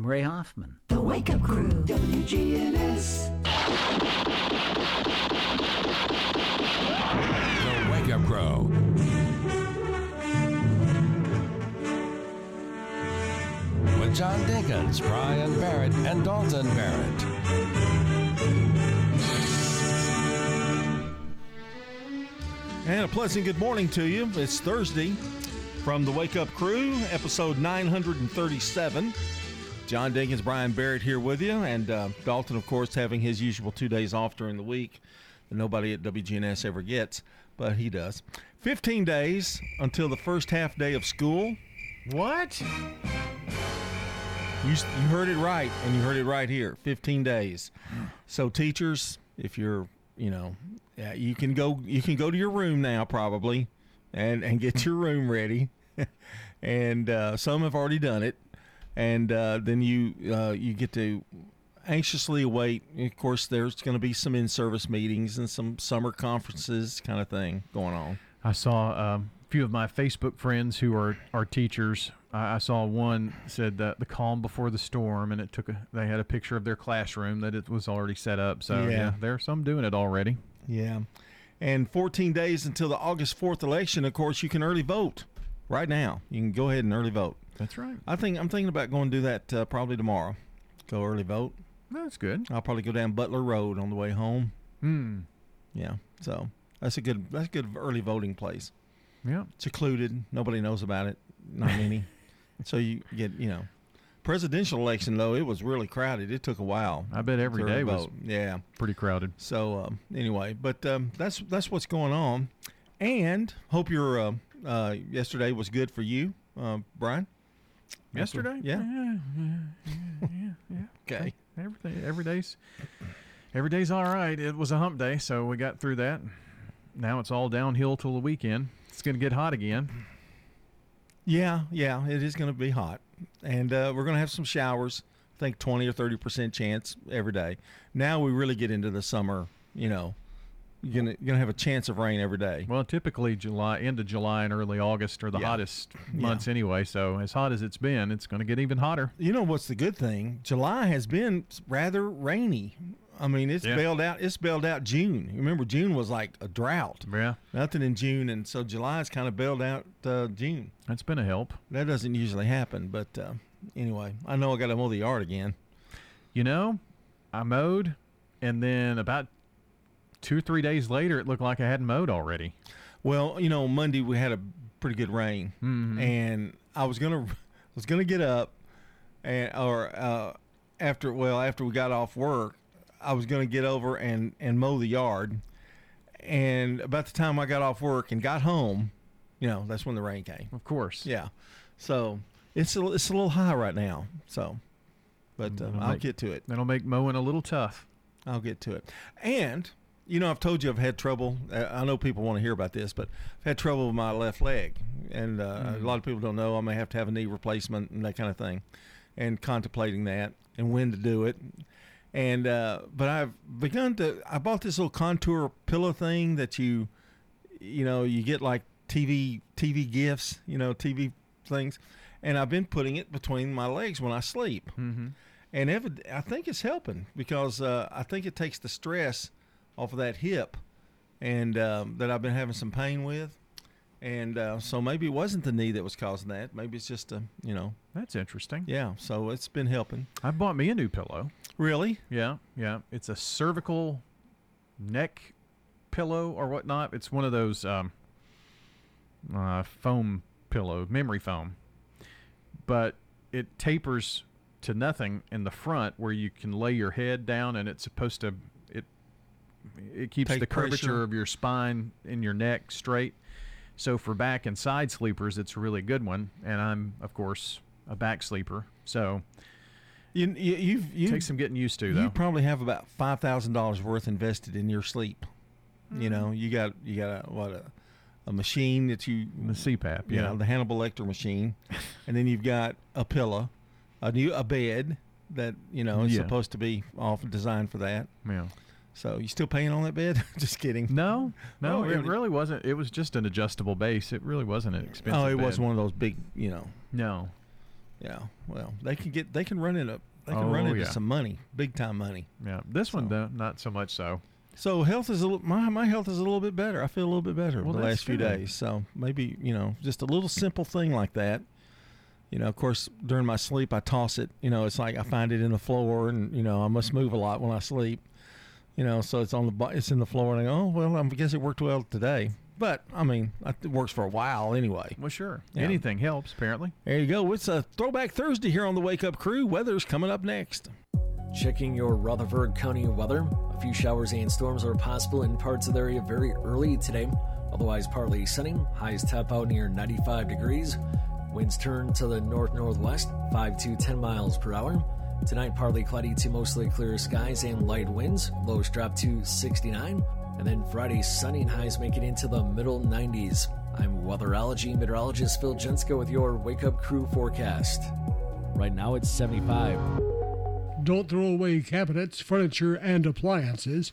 I'm Ray Hoffman. The Wake Up Crew, WGNS. The Wake Up Crew. With John Dinkins, Brian Barrett, and Dalton Barrett. And a pleasant good morning to you. It's Thursday from the Wake Up Crew, episode 937. John Dinkins, Brian Barrett here with you, and uh, Dalton, of course, having his usual two days off during the week that nobody at WGNS ever gets, but he does. 15 days until the first half day of school. What? You, you heard it right, and you heard it right here. 15 days. So teachers, if you're, you know, yeah, you can go you can go to your room now probably, and and get your room ready, and uh, some have already done it, and uh, then you uh, you get to anxiously await. Of course, there's going to be some in-service meetings and some summer conferences kind of thing going on. I saw um, a few of my Facebook friends who are, are teachers. I, I saw one said that the calm before the storm, and it took a, they had a picture of their classroom that it was already set up. So Yeah. yeah, there are some doing it already. Yeah. And 14 days until the August 4th election, of course, you can early vote right now. You can go ahead and early vote. That's right. I think I'm thinking about going to do that uh, probably tomorrow. Go early vote. That's good. I'll probably go down Butler Road on the way home. Hmm. Yeah. So that's a good that's a good early voting place. Yeah. Secluded. Nobody knows about it. Not many. so you get you know. Presidential election though, it was really crowded. It took a while. I bet every to was. Yeah. pretty crowded. So um, anyway, but um, that's that's what's going on, and hope your uh, uh, yesterday was good for you, uh, Brian. Yesterday? Yeah. Yeah. Yeah. Yeah. yeah. Okay. Every day, every day's every day's all right. It was a hump day, so we got through that. Now it's all downhill till the weekend. It's gonna get hot again. Yeah, yeah, it is going to be hot, and uh, we're going to have some showers. I think twenty or thirty percent chance every day. Now we really get into the summer. You know, you're gonna gonna have a chance of rain every day. Well, typically July, end of July and early August are the Yeah. hottest months anyway. So as hot as it's been, it's going to get even hotter. You know what's the good thing? July has been rather rainy. I mean, it's Yeah. bailed out. It's bailed out June. Remember, June was like a drought. Yeah, Nothing in June, and so July's kind of bailed out uh, June. that's been a help. That doesn't usually happen, but uh, anyway, I know I got to mow the yard again. You know, I mowed, and then about two or three days later, it looked like I hadn't mowed already. Well, you know, Monday we had a pretty good rain, Mhm. and I was gonna was gonna get up, and or uh, after well after we got off work, I was gonna get over and and mow the yard, and about the time I got off work and got home, you know, that's when the rain came. Of course. Yeah, so it's a, it's a little high right now. So, but uh, I'll make- get to it. That'll make mowing a little tough. I'll get to it. And you know, I've told you I've had trouble. uh, I know people want to hear about this, but I've had trouble with my left leg, and uh, a lot of people don't know I may have to have a knee replacement and that kind of thing, and contemplating that and when to do it. And uh, but I've begun to. I bought this little contour pillow thing that you, you know, you get like TV TV gifts, you know, TV things, and I've been putting it between my legs when I sleep Mm-hmm. and I think it's helping because uh, I think it takes the stress off of that hip, and um, that I've been having some pain with, and uh, so maybe it wasn't the knee that was causing that. Maybe it's just a you know That's interesting. yeah. So it's been helping. I bought me a new pillow. Really? Yeah, yeah. It's a cervical neck pillow or whatnot. It's one of those um, uh, foam pillow, memory foam, but it tapers to nothing in the front where you can lay your head down, and it's supposed to it it keeps Take the curvature pressure. of your spine in your neck straight. So for back and side sleepers, it's a really good one. And I'm of course a back sleeper, so You, you you've you takes some getting used to though. you probably have about five thousand dollars worth invested in your sleep. You mm. know, you got you got a what a a machine that you the CPAP, you yeah. know, the Hannibal Lecter machine, and then you've got a pillow, a new a bed that you know is Yeah. supposed to be off designed for that. yeah. So you still paying on that bed? Just kidding. No, no, Oh, it really? wasn't. It was just an adjustable base. It really wasn't an expensive. oh, it bed. was one of those big, you know. No, Yeah. Well, they can get they can run into they can Oh, run into yeah. some money, big time money. Yeah, this one though, not so much so. So health is a little, my my health is a little bit better. I feel a little bit better Well, the last few good. days. So maybe you know just a little simple thing like that. You know, of course, during my sleep, I toss it. You know, it's like I find it in the floor, and you know, I must move a lot when I sleep. You know, so it's on the it's in the floor, and I go, oh well, I guess it worked well today. But I mean, it works for a while anyway. Well, sure. Yeah. Anything helps, apparently. There you go. It's a throwback Thursday here on the Wake Up Crew. Weather's coming up next. Checking your Rutherford County weather. A few showers and storms are possible in parts of the area very early today. Otherwise, partly sunny. Highs top out near 95 degrees. Winds turn to the north northwest, 5 to 10 miles per hour. Tonight, partly cloudy to mostly clear skies and light winds. Lows drop to 69. And then Friday, sunny and highs make it into the middle 90s. I'm weatherology meteorologist Phil Jensko with your Wake Up Crew forecast. Right now, it's 75. Don't throw away cabinets, furniture, and appliances.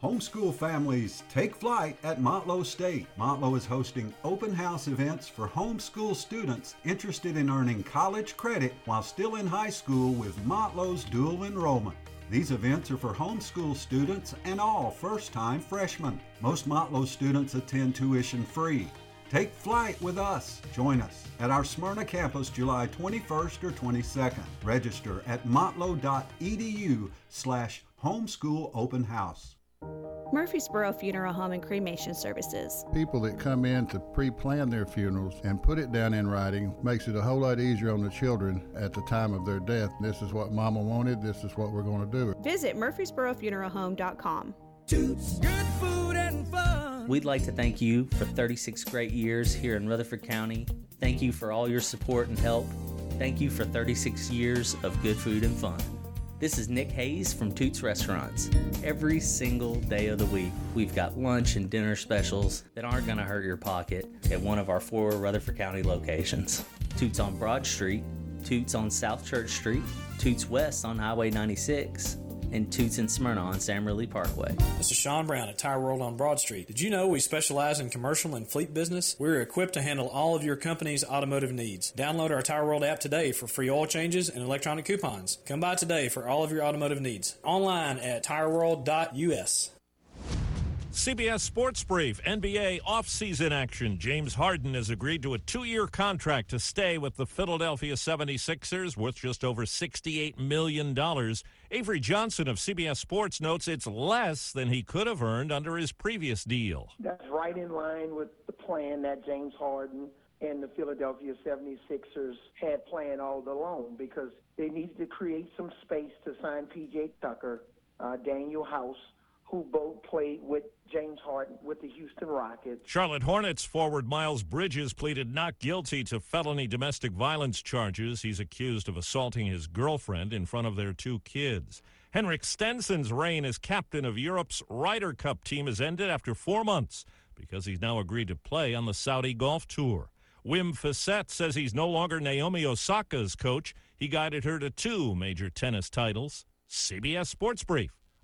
Homeschool families take flight at Motlow State. Motlow is hosting open house events for homeschool students interested in earning college credit while still in high school with Motlow's dual enrollment. These events are for homeschool students and all first time freshmen. Most Motlow students attend tuition free. Take flight with us. Join us at our Smyrna campus July 21st or 22nd. Register at motlow.edu slash homeschool open house. Murfreesboro Funeral Home and Cremation Services. People that come in to pre plan their funerals and put it down in writing makes it a whole lot easier on the children at the time of their death. This is what mama wanted, this is what we're going to do. Visit murfreesborofuneralhome.com. Good food and fun. We'd like to thank you for 36 great years here in Rutherford County. Thank you for all your support and help. Thank you for 36 years of good food and fun. This is Nick Hayes from Toots Restaurants. Every single day of the week, we've got lunch and dinner specials that aren't going to hurt your pocket at one of our four Rutherford County locations Toots on Broad Street, Toots on South Church Street, Toots West on Highway 96, and Toots in Smyrna on Sam Ridley Parkway. This is Sean Brown at Tire World on Broad Street. Did you know we specialize in commercial and fleet business? We're equipped to handle all of your company's automotive needs. Download our Tire World app today for free oil changes and electronic coupons. Come by today for all of your automotive needs. Online at tireworld.us. CBS Sports Brief, NBA offseason action. James Harden has agreed to a two year contract to stay with the Philadelphia 76ers worth just over $68 million. Avery Johnson of CBS Sports notes it's less than he could have earned under his previous deal. That's right in line with the plan that James Harden and the Philadelphia 76ers had planned all along because they needed to create some space to sign P.J. Tucker, uh, Danuel House, who both played with James Harden with the Houston Rockets. Charlotte Hornets forward Miles Bridges pleaded not guilty to felony domestic violence charges. He's accused of assaulting his girlfriend in front of their two kids. Henrik Stenson's reign as captain of Europe's Ryder Cup team has ended after four months because he's now agreed to play on the Saudi Golf Tour. Wim Fissette says he's no longer Naomi Osaka's coach. He guided her to two major tennis titles. CBS Sports Brief.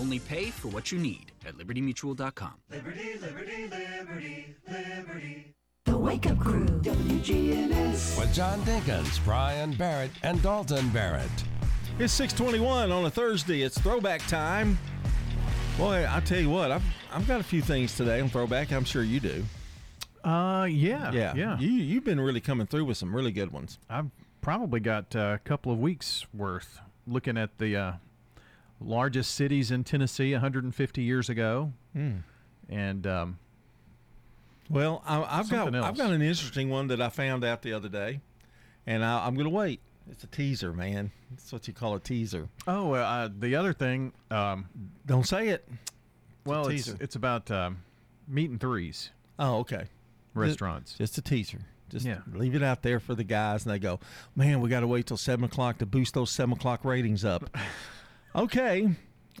Only pay for what you need at libertymutual.com. Liberty, liberty, liberty, liberty. The Wake Up Crew, WGNS. With John Dinkins, Brian Barrett, and Dalton Barrett. It's 621 on a Thursday. It's throwback time. Boy, I tell you what, I've, I've got a few things today on throwback. I'm sure you do. Uh, yeah, Yeah. yeah. You, you've been really coming through with some really good ones. I've probably got uh, a couple of weeks worth looking at the uh, largest cities in Tennessee 150 years ago, Hmm. and um, Well, I, I've got Something I've got an interesting one that I found out the other day, and I, I'm going to wait. It's a teaser, man. That's what you call a teaser. oh, uh, the other thing, um, Don't say it. well, it's it's about um, meat and threes Oh, okay. restaurants. Just a teaser. Just Yeah. leave it out there for the guys, and they go, "Man, we got to wait till seven o'clock to boost those seven o'clock ratings up." okay,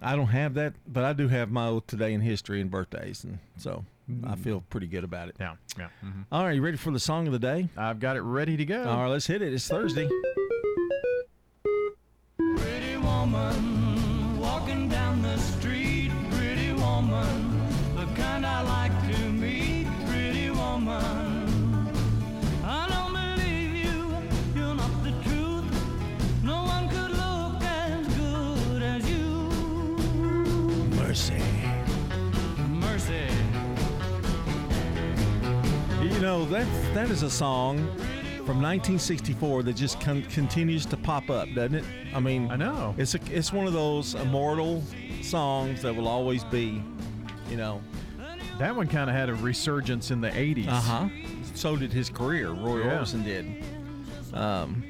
I don't have that, but I do have my oath today in history and birthdays, and so I feel pretty good about it. Yeah, yeah. mhm. All right, you ready for the song of the day? I've got it ready to go. All right, let's hit it. It's Thursday. Pretty woman walking down the street. Know that that is a song from 1964 that just con- continues to pop up, doesn't it? I mean, I know. it's a it's one of those immortal songs that will always be, you know. That one kind of had a resurgence in the 80s. Uh huh. So did his career. Roy Yeah. Orbison did. Um,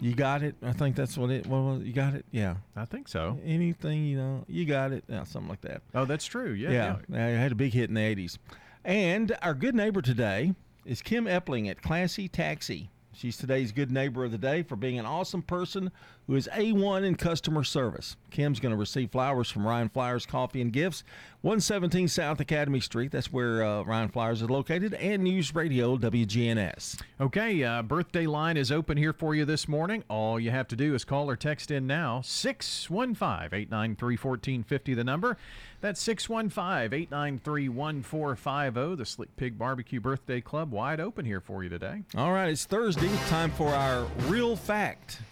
you got it. I think that's what it. What was you got it? Yeah. I think so. Anything you know, you got it. Yeah, something like that. Oh, that's true. Yeah, Yeah, yeah. I had a big hit in the 80s. And our good neighbor today is Kim Epling at Classy Taxi. She's today's good neighbor of the day for being an awesome person who is A1 in customer service. Kim's going to receive flowers from Ryan Flowers Coffee and Gifts, 117 South Academy Street. That's where uh, Ryan Flowers is located, and News Radio WGNS. Okay, uh, birthday line is open here for you this morning. All you have to do is call or text in now 615 893 1450, the number. That's 615 893 1450. The Slick Pig Barbecue Birthday Club wide open here for you today. All right, it's Thursday. Time for our real fact.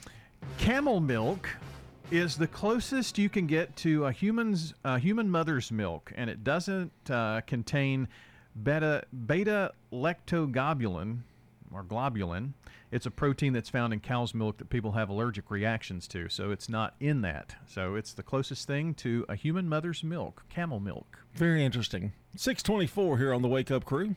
Camel milk is the closest you can get to a human's human mother's milk, and it doesn't uh, contain beta beta lactoglobulin or globulin. It's a protein that's found in cow's milk that people have allergic reactions to, so it's not in that. So it's the closest thing to a human mother's milk, camel milk. Very interesting. 624 here on the Wake Up Crew.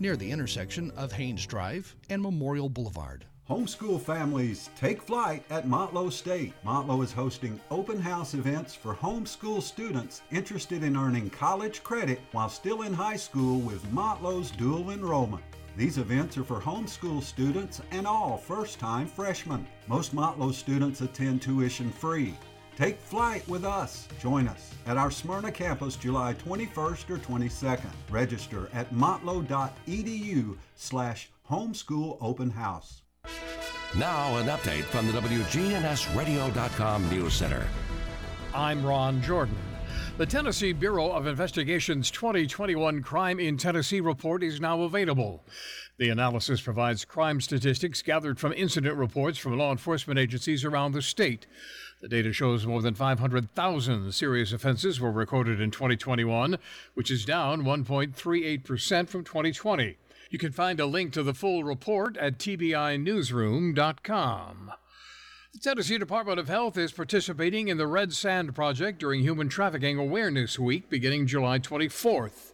near the intersection of Haynes Drive and Memorial Boulevard. Homeschool families take flight at Motlow State. Motlow is hosting open house events for homeschool students interested in earning college credit while still in high school with Motlow's dual enrollment. These events are for homeschool students and all first time freshmen. Most Motlow students attend tuition free. Take flight with us. Join us at our Smyrna campus July 21st or 22nd. Register at motlow.edu slash homeschool open house. Now, an update from the WGNSradio.com News Center. I'm Ron Jordan. The Tennessee Bureau of Investigation's 2021 Crime in Tennessee report is now available. The analysis provides crime statistics gathered from incident reports from law enforcement agencies around the state. The data shows more than 500,000 serious offenses were recorded in 2021, which is down 1.38% from 2020. You can find a link to the full report at tbinewsroom.com. The Tennessee Department of Health is participating in the Red Sand Project during Human Trafficking Awareness Week beginning July 24th.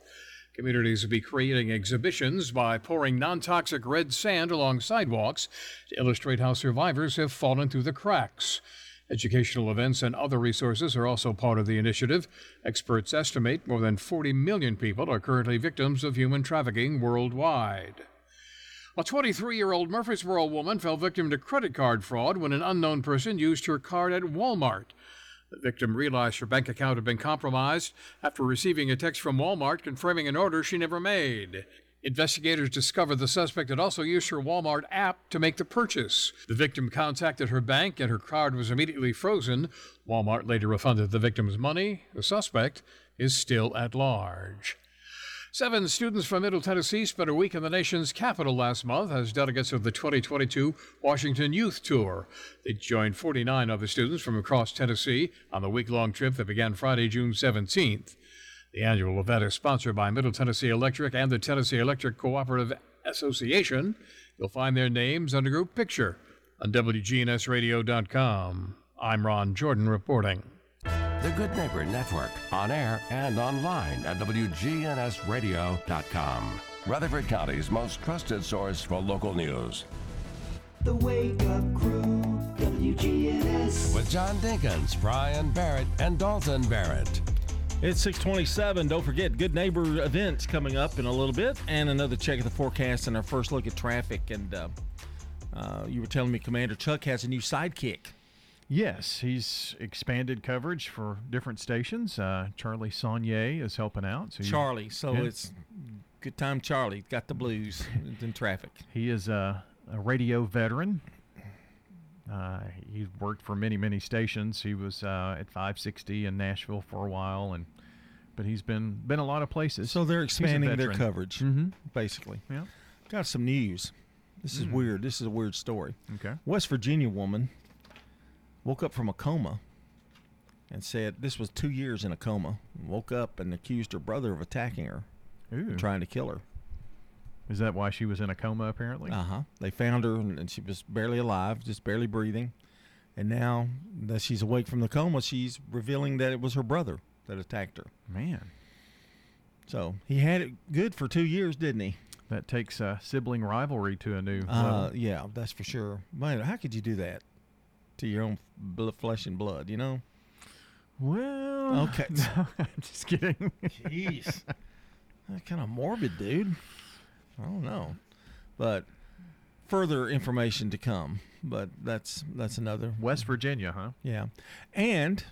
Communities will be creating exhibitions by pouring non toxic red sand along sidewalks to illustrate how survivors have fallen through the cracks. Educational events and other resources are also part of the initiative. Experts estimate more than 40 million people are currently victims of human trafficking worldwide. A 23 year old Murfreesboro woman fell victim to credit card fraud when an unknown person used her card at Walmart. The victim realized her bank account had been compromised after receiving a text from Walmart confirming an order she never made. Investigators discovered the suspect had also used her Walmart app to make the purchase. The victim contacted her bank and her card was immediately frozen. Walmart later refunded the victim's money. The suspect is still at large. Seven students from Middle Tennessee spent a week in the nation's capital last month as delegates of the 2022 Washington Youth Tour. They joined 49 other students from across Tennessee on the week long trip that began Friday, June 17th. The annual event is sponsored by Middle Tennessee Electric and the Tennessee Electric Cooperative Association. You'll find their names under group picture on WGNSradio.com. I'm Ron Jordan reporting. The Good Neighbor Network, on air and online at WGNSradio.com. Rutherford County's most trusted source for local news. The Wake Up Crew, WGNS. With John Dinkins, Brian Barrett, and Dalton Barrett. It's 627. Don't forget, Good Neighbor events coming up in a little bit, and another check of the forecast and our first look at traffic. And uh, uh, you were telling me Commander Chuck has a new sidekick. Yes, he's expanded coverage for different stations. Uh, Charlie Saunier is helping out. So Charlie. So Yeah. it's good time, Charlie. Got the blues in traffic. He is a, a radio veteran. Uh, he worked for many, many stations. He was uh, at 560 in Nashville for a while, and but he's been been a lot of places. So they're expanding their coverage, Mhm. basically. Yeah. Got some news. This is Mm. weird. This is a weird story. Okay. West Virginia woman woke up from a coma and said this was two years in a coma. Woke up and accused her brother of attacking her, and trying to kill her. Is that why she was in a coma? Apparently. Uh huh. They found her and, and she was barely alive, just barely breathing. And now that she's awake from the coma, she's revealing that it was her brother that attacked her. Man. So he had it good for two years, didn't he? That takes uh, sibling rivalry to a new Uh, level. yeah, that's for sure. Man, how could you do that to your own bl- flesh and blood? You know. Well, Okay. no, just kidding. Jeez. That's kind of morbid, dude. I don't know, but further information to come. But that's that's another West Virginia, huh? Yeah, and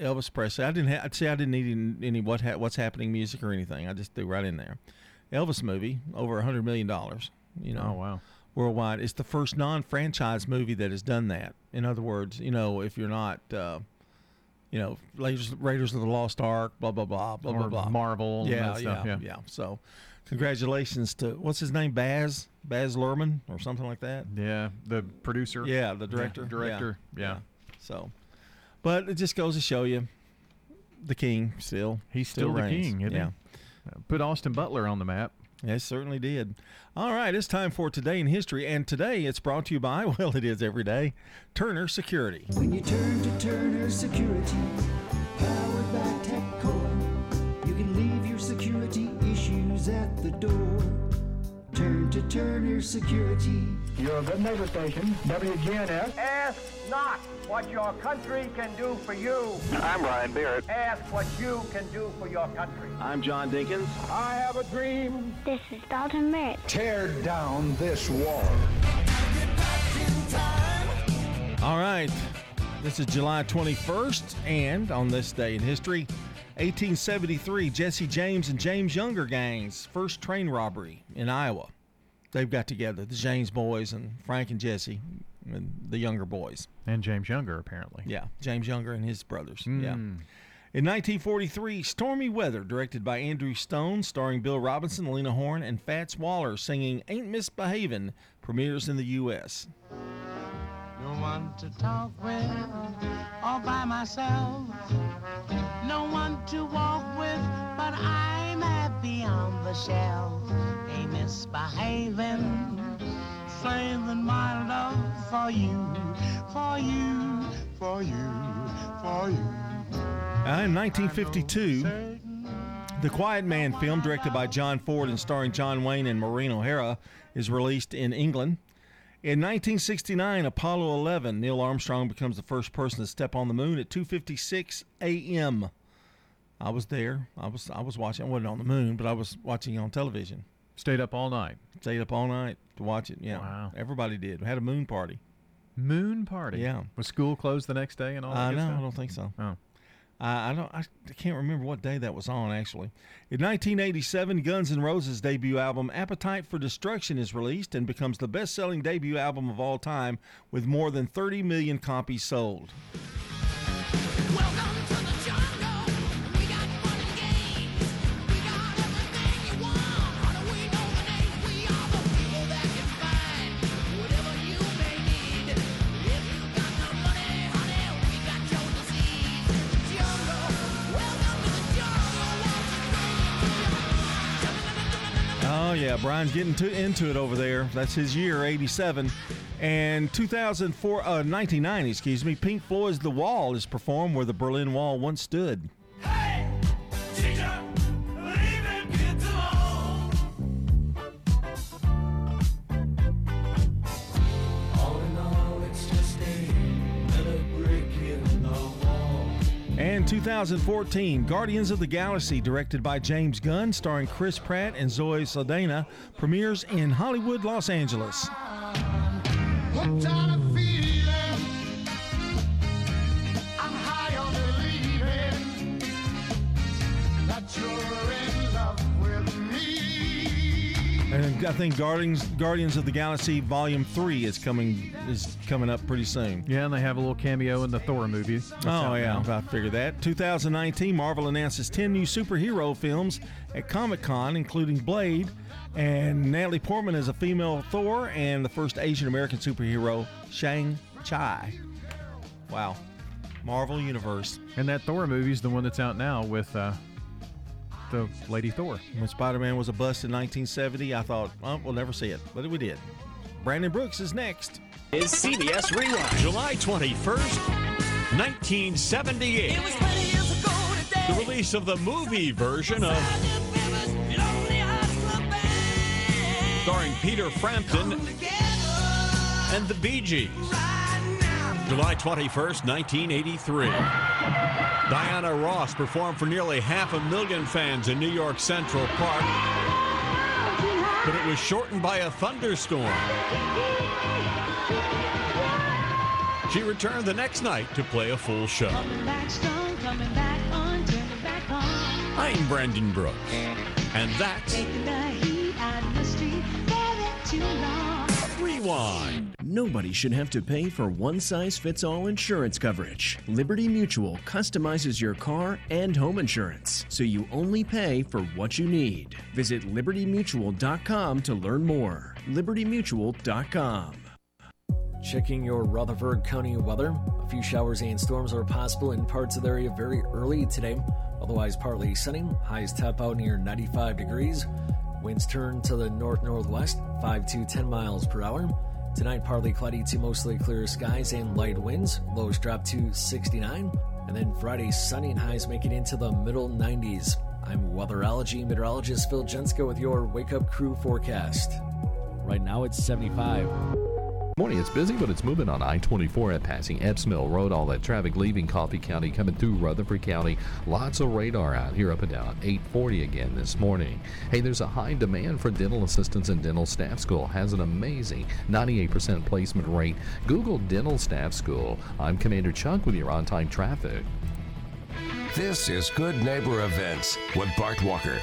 Elvis Presley. I didn't. Ha- I'd say I didn't need any, any what ha- what's happening music or anything. I just threw right in there. Elvis movie over a hundred million dollars. You know. Oh, wow. Worldwide, it's the first non-franchise movie that has done that. In other words, you know, if you're not. Uh, you know, Raiders, Raiders of the Lost Ark, blah blah blah blah blah Or blah. Marvel and yeah, stuff, yeah, yeah. So, congratulations to what's his name, Baz Baz Luhrmann or something like that. Yeah, the producer. Yeah, the director. director. Yeah. So, but it just goes to show you, the king still He's still, the reigns. king, isn't yeah. he? Put Austin Butler on the map. Yes, certainly did. All right, it's time for Today in History. And today it's brought to you by, well, it is every day, Turner Security. When you turn to Turner Security, powered by TechCore, you can leave your security issues at the door. Turn to Turner Security. Your good neighbor station, WGNS. Ask not what your country can do for you. I'm Ryan Barrett. Ask what you can do for your country. I'm John Dinkins. I have a dream. This is Dalton Merritt. Tear down this wall. All right, this is July 21st, and on this day in history, 1873, Jesse James and James Younger gangs, first train robbery in Iowa. They've got together, the James boys and Frank and Jesse, and the Younger boys. And James Younger, apparently. Yeah, James Younger and his brothers. Mm. Yeah. In 1943, Stormy Weather, directed by Andrew Stone, starring Bill Robinson, Lena Horne, and Fats Waller, singing Ain't Misbehavin', premieres in the U.S. No one to talk with, all by myself. No one to walk with, but I'm happy on the shelf. Ain't misbehaving, saving my love for you, for you, for you, for you. Uh, in 1952, the Quiet Man film, directed by John Ford and starring John Wayne and Maureen O'Hara, is released in England. In 1969, Apollo 11, Neil Armstrong becomes the first person to step on the moon at 2:56 a.m. I was there. I was I was watching. I wasn't on the moon, but I was watching on television. Stayed up all night. Stayed up all night to watch it. Yeah, Wow. everybody did. We had a moon party. Moon party. Yeah. Was school closed the next day and all that know. stuff? I don't think so. Oh. I don't. I can't remember what day that was on. Actually, in 1987, Guns N' Roses' debut album "Appetite for Destruction" is released and becomes the best-selling debut album of all time, with more than 30 million copies sold. Oh yeah, Brian's getting to, into it over there. That's his year, '87, and 2004, uh, 1990, excuse me. Pink Floyd's "The Wall" is performed where the Berlin Wall once stood. And 2014, Guardians of the Galaxy, directed by James Gunn, starring Chris Pratt and Zoe Saldana, premieres in Hollywood, Los Angeles. And I think Guardians Guardians of the Galaxy Volume Three is coming is coming up pretty soon. Yeah, and they have a little cameo in the Thor movie. That's Oh yeah, now. I figured that. 2019, Marvel announces 10 new superhero films at Comic Con, including Blade, and Natalie Portman as a female Thor, and the first Asian American superhero, Shang Chi. Wow, Marvel Universe. And that Thor movie is the one that's out now with uh, the Lady Thor. When Spider-Man was a bust in 1970, I thought, oh, we'll never see it, but we did. Brandon Brooks is next. Is CBS Rewind. July 21st, 1978. The release of the movie version of. Starring Peter Frampton and the Bee Gees. July 21st, 1983. Diana Ross performed for nearly half a million fans in New York Central Park, but it was shortened by a thunderstorm. She returned the next night to play a full show. I'm Brandon Brooks, and that's Rewind. Nobody should have to pay for one size fits all insurance coverage. Liberty Mutual customizes your car and home insurance, so you only pay for what you need. Visit libertymutual.com to learn more. libertymutual.com. Checking your Rutherford County weather. A few showers and storms are possible in parts of the area very early today. Otherwise, partly sunny. Highs top out near 95 degrees. Winds turn to the north northwest, 5 to 10 miles per hour. Tonight, partly cloudy to mostly clear skies and light winds. Lows drop to 69. And then Friday, sunny and highs make it into the middle 90s. I'm weatherology meteorologist Phil Jensko with your Wake Up Crew forecast. Right now, it's 75. Morning, it's busy, but it's moving on I 24 at passing Epps Mill Road. All that traffic leaving Coffee County coming through Rutherford County. Lots of radar out here up and down 840 again this morning. Hey, there's a high demand for dental assistants and dental staff school. Has an amazing 98% placement rate. Google Dental Staff School. I'm Commander Chuck with your on time traffic. This is Good Neighbor Events with Bart Walker.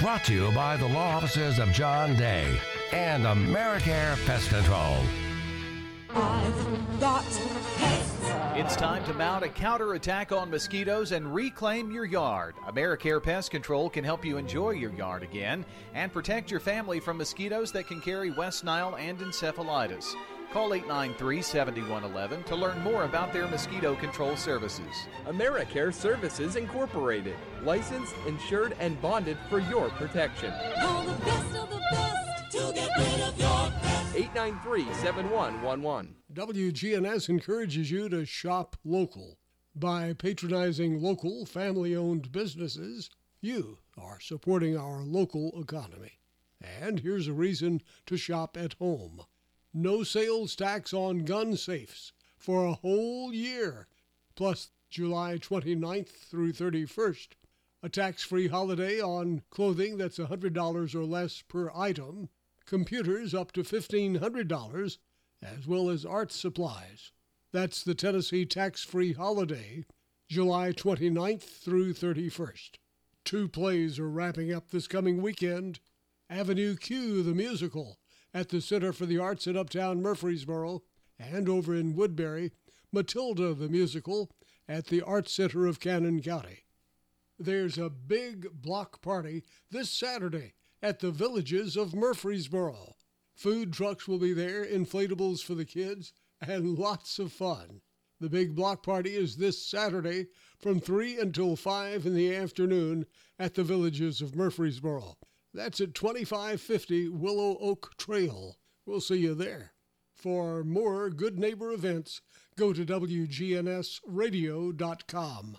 Brought to you by the law offices of John Day and AmeriCare Pest Control. It's time to mount a counterattack on mosquitoes and reclaim your yard. AmeriCare Pest Control can help you enjoy your yard again and protect your family from mosquitoes that can carry West Nile and encephalitis. Call 893 7111 to learn more about their mosquito control services. AmeriCare Services Incorporated, licensed, insured, and bonded for your protection. Call the best of the best to get rid of your pest. 893 7111. WGNS encourages you to shop local. By patronizing local family owned businesses, you are supporting our local economy. And here's a reason to shop at home. no sales tax on gun safes for a whole year, plus July 29th through 31st. A tax free holiday on clothing that's $100 or less per item, computers up to $1,500, as well as art supplies. That's the Tennessee tax free holiday, July 29th through 31st. Two plays are wrapping up this coming weekend Avenue Q, the musical, at the Center for the Arts in Uptown Murfreesboro, and over in Woodbury, Matilda, the musical, at the Arts Center of Cannon County. There's a big block party this Saturday at the Villages of Murfreesboro. Food trucks will be there, inflatables for the kids, and lots of fun. The big block party is this Saturday from 3 until 5 in the afternoon at the Villages of Murfreesboro. That's at 2550 Willow Oak Trail. We'll see you there. For more Good Neighbor events, go to WGNSradio.com.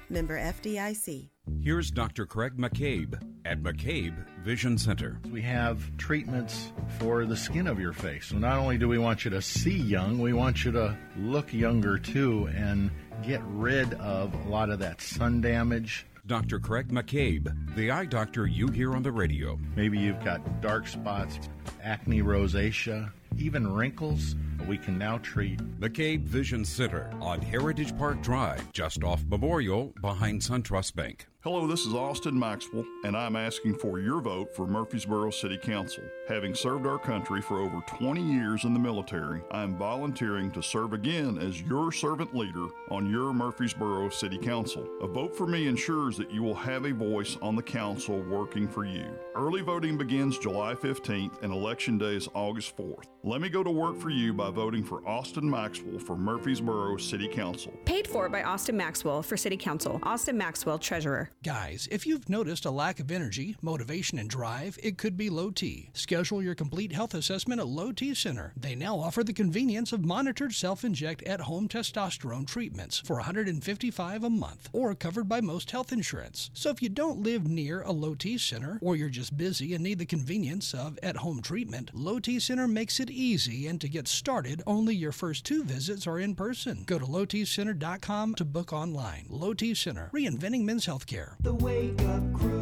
Member FDIC. Here's Dr. Craig McCabe at McCabe Vision Center. We have treatments for the skin of your face. So not only do we want you to see young, we want you to look younger too and get rid of a lot of that sun damage. Dr. Craig McCabe, the eye doctor you hear on the radio. Maybe you've got dark spots, acne rosacea, even wrinkles. We can now treat. McCabe Vision Center on Heritage Park Drive, just off Memorial behind SunTrust Bank. Hello, this is Austin Maxwell, and I'm asking for your vote for Murfreesboro City Council. Having served our country for over 20 years in the military, I am volunteering to serve again as your servant leader on your Murfreesboro City Council. A vote for me ensures that you will have a voice on the council working for you. Early voting begins July 15th and election day is August 4th. Let me go to work for you by voting for Austin Maxwell for Murfreesboro City Council. Paid for by Austin Maxwell for City Council. Austin Maxwell, Treasurer. Guys, if you've noticed a lack of energy, motivation, and drive, it could be low T. Schedule your complete health assessment at Low T Center. They now offer the convenience of monitored self-inject at-home testosterone treatments for $155 a month, or covered by most health insurance. So if you don't live near a Low T Center, or you're just busy and need the convenience of at-home treatment, Low T Center makes it easy. And to get started, only your first two visits are in person. Go to lowtcenter.com to book online. Low T Center, reinventing men's healthcare. The Wake Up Crew,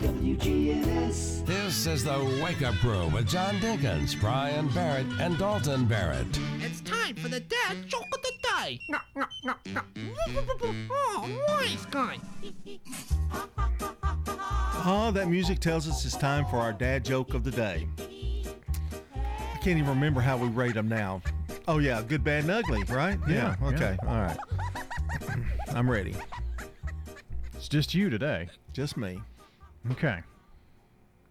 WGNS. This is the Wake Up Crew with John Dinkins, Brian Barrett, and Dalton Barrett. It's time for the dad joke of the day. No, no, no, no. Oh, nice guy. Oh, that music tells us it's time for our dad joke of the day. I can't even remember how we rate them now. Oh, yeah, good, bad, and ugly, right? Yeah, yeah. Okay, all right. I'm ready. It's just you today. Just me. Okay.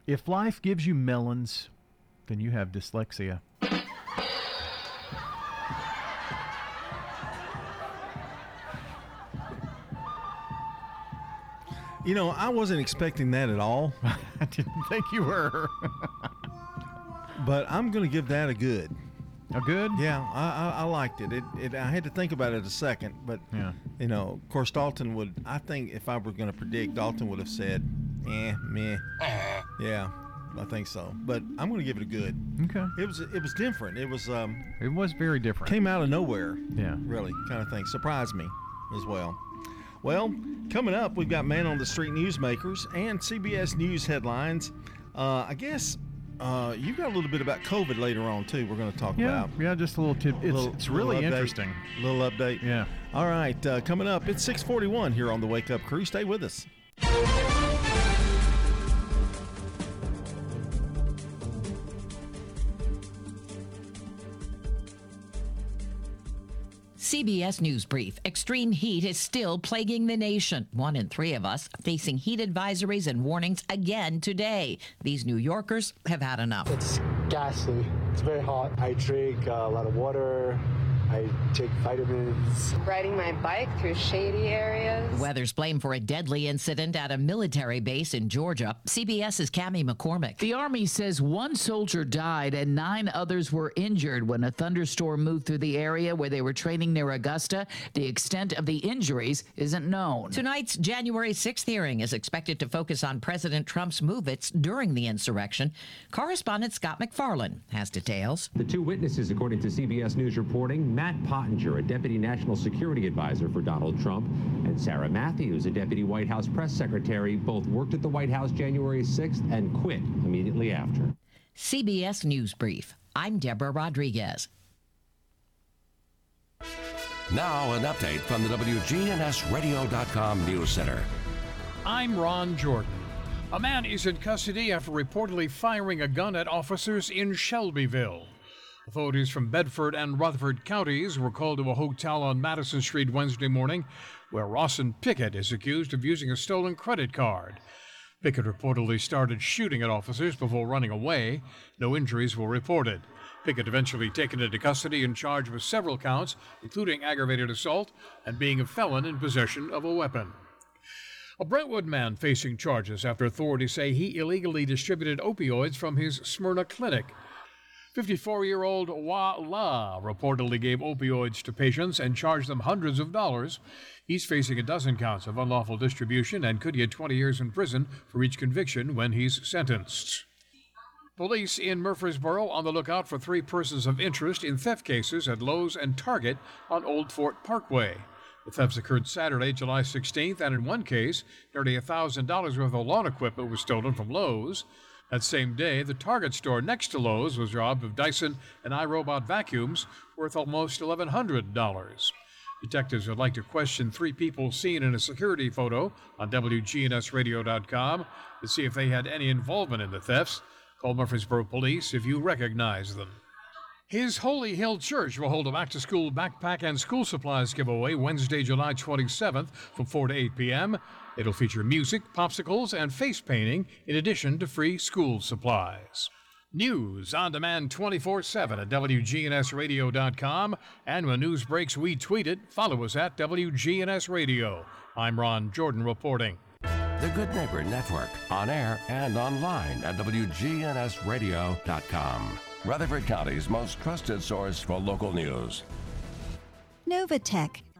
If life gives you melons, then you have dyslexia. You know, I wasn't expecting that at all. I didn't think you were. but I'm going to give that a good. A good? Yeah, I, I, I liked it. It, it. I had to think about it a second, but Yeah. you know, of course, Dalton would. I think if I were going to predict, Dalton would have said, "Eh, meh." Yeah, I think so. But I'm going to give it a good. Okay. It was it was different. It was um. It was very different. Came out of nowhere. Yeah. Really, kind of thing. Surprised me as well. Well, coming up, we've got Man on the Street Newsmakers and CBS News headlines. Uh, I guess uh, you got a little bit about COVID later on too. We're going to talk Yeah, about. yeah, just a little tip. It's, Little- it's little really update. interesting. Little update. Yeah. All right, uh, coming up, it's 641 here on the Wake Up Crew. Stay with us. CBS News Brief. Extreme heat is still plaguing the nation. One in three of us facing heat advisories and warnings again today. These New Yorkers have had enough. It's ghastly. It's very hot. I drink uh, a lot of water. I take vitamins. Riding my bike through shady areas. Weather's blamed for a deadly incident at a military base in Georgia. CBS's Cami McCormick. The Army says one soldier died and nine others were injured when a thunderstorm moved through the area where they were training near Augusta. The extent of the injuries isn't known. Tonight's January 6th hearing is expected to focus on President Trump's movements during the insurrection. Correspondent Scott MacFarlane has details. The two witnesses, according to CBS News reporting, Matt Pottinger, a deputy national security advisor for Donald Trump, and Sarah Matthews, a deputy White House press secretary, both worked at the White House January 6th and quit immediately after. CBS News Brief. I'm Deborah Rodriguez. Now, an update from the WGNSradio.com News Center. I'm Ron Jordan. A man is in custody after reportedly firing a gun at officers in Shelbyville. Authorities from Bedford and Rutherford counties were called to a hotel on Madison Street Wednesday morning where Rawson Pickett is accused of using a stolen credit card. Pickett reportedly started shooting at officers before running away. No injuries were reported. Pickett eventually taken into custody and charged with several counts, including aggravated assault and being a felon in possession of a weapon. A Brentwood man facing charges after authorities say he illegally distributed opioids from his Smyrna clinic. 54 year old Wa La reportedly gave opioids to patients and charged them hundreds of dollars. He's facing a dozen counts of unlawful distribution and could get 20 years in prison for each conviction when he's sentenced. Police in Murfreesboro on the lookout for three persons of interest in theft cases at Lowe's and Target on Old Fort Parkway. The thefts occurred Saturday, July 16th, and in one case, nearly $1,000 worth of lawn equipment was stolen from Lowe's. That same day, the Target store next to Lowe's was robbed of Dyson and iRobot vacuums worth almost $1,100. Detectives would like to question three people seen in a security photo on WGNSradio.com to see if they had any involvement in the thefts. Call Murfreesboro Police if you recognize them. His Holy Hill Church will hold a back to school backpack and school supplies giveaway Wednesday, July 27th from 4 to 8 p.m. It'll feature music, popsicles, and face painting in addition to free school supplies. News on demand 24 7 at WGNSradio.com. And when news breaks, we tweet it. Follow us at WGNS Radio. I'm Ron Jordan reporting. The Good Neighbor Network, on air and online at WGNSradio.com. Rutherford County's most trusted source for local news. Novatech,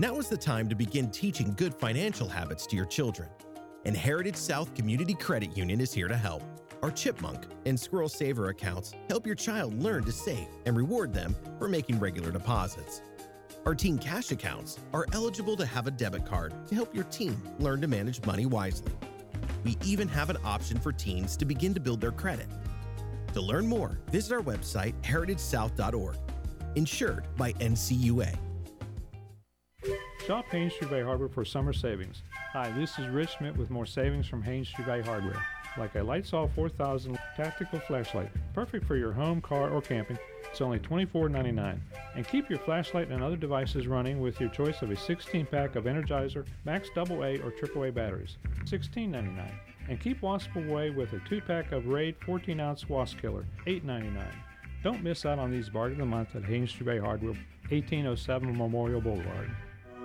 Now is the time to begin teaching good financial habits to your children. And Heritage South Community Credit Union is here to help. Our Chipmunk and Squirrel Saver accounts help your child learn to save and reward them for making regular deposits. Our Teen Cash accounts are eligible to have a debit card to help your teen learn to manage money wisely. We even have an option for teens to begin to build their credit. To learn more, visit our website, heritagesouth.org. Insured by NCUA. Shop Haines Street Bay Hardware for summer savings. Hi, this is Rich Schmidt with more savings from Haines Street Bay Hardware. Like a Lightsaw 4000 tactical flashlight, perfect for your home, car, or camping. It's only $24.99. And keep your flashlight and other devices running with your choice of a 16 pack of Energizer, Max AA, or AAA batteries. $16.99. And keep wasp away with a 2 pack of Raid 14 ounce wasp killer. $8.99. Don't miss out on these bargain of the month at Haines Street Bay Hardware, 1807 Memorial Boulevard.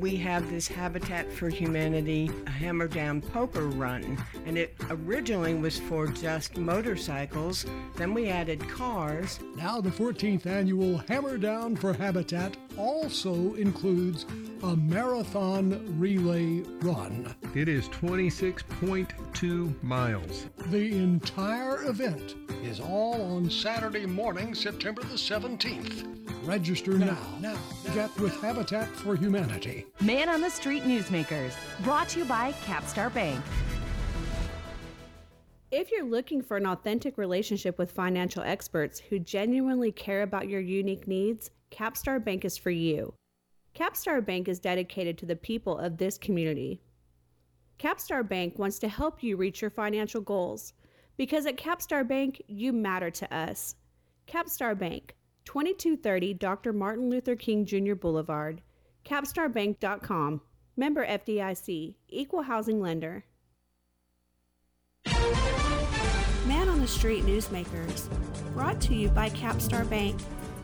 We have this Habitat for Humanity Hammer Down Poker Run, and it originally was for just motorcycles. Then we added cars. Now, the 14th annual Hammer Down for Habitat also includes a marathon relay run. It is 26.2 miles. The entire event is all on Saturday morning, September the 17th. Register now. Now, get with Habitat for Humanity. Man on the Street Newsmakers, brought to you by Capstar Bank. If you're looking for an authentic relationship with financial experts who genuinely care about your unique needs, Capstar Bank is for you. Capstar Bank is dedicated to the people of this community. Capstar Bank wants to help you reach your financial goals because at Capstar Bank, you matter to us. Capstar Bank, 2230 Dr. Martin Luther King Jr. Boulevard, capstarbank.com. Member FDIC, Equal Housing Lender. Man on the Street Newsmakers, brought to you by Capstar Bank.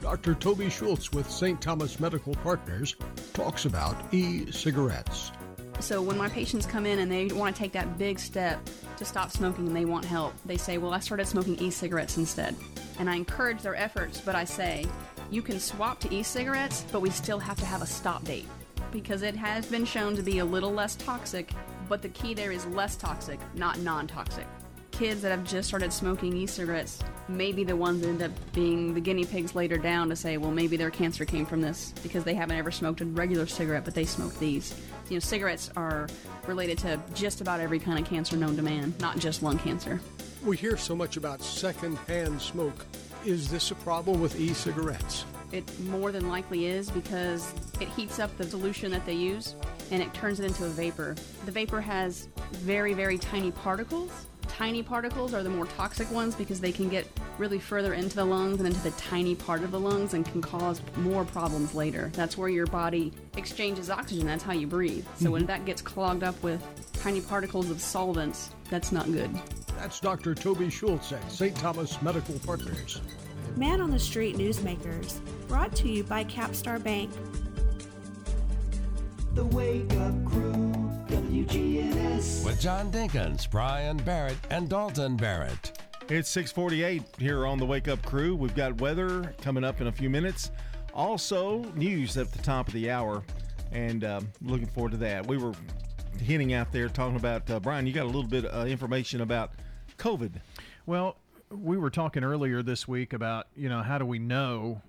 Dr. Toby Schultz with St. Thomas Medical Partners talks about e cigarettes. So when my patients come in and they want to take that big step to stop smoking and they want help, they say, Well, I started smoking e cigarettes instead. And I encourage their efforts, but I say, You can swap to e cigarettes, but we still have to have a stop date because it has been shown to be a little less toxic, but the key there is less toxic, not non toxic. Kids that have just started smoking e cigarettes may be the ones that end up being the guinea pigs later down to say, well, maybe their cancer came from this because they haven't ever smoked a regular cigarette, but they smoked these. You know, cigarettes are related to just about every kind of cancer known to man, not just lung cancer. We hear so much about secondhand smoke. Is this a problem with e cigarettes? It more than likely is because it heats up the solution that they use and it turns it into a vapor. The vapor has very, very tiny particles. Tiny particles are the more toxic ones because they can get really further into the lungs and into the tiny part of the lungs and can cause more problems later. That's where your body exchanges oxygen. That's how you breathe. So when mm-hmm. that gets clogged up with tiny particles of solvents, that's not good. That's Dr. Toby Schultz at St. Thomas Medical Partners. Man on the Street Newsmakers, brought to you by Capstar Bank. The Wake Up Crew, WGNS. With John Dinkins, Brian Barrett, and Dalton Barrett. It's 648 here on the Wake Up Crew. We've got weather coming up in a few minutes. Also, news at the top of the hour, and um, looking forward to that. We were hinting out there talking about, uh, Brian, you got a little bit of uh, information about COVID. Well, we were talking earlier this week about, you know, how do we know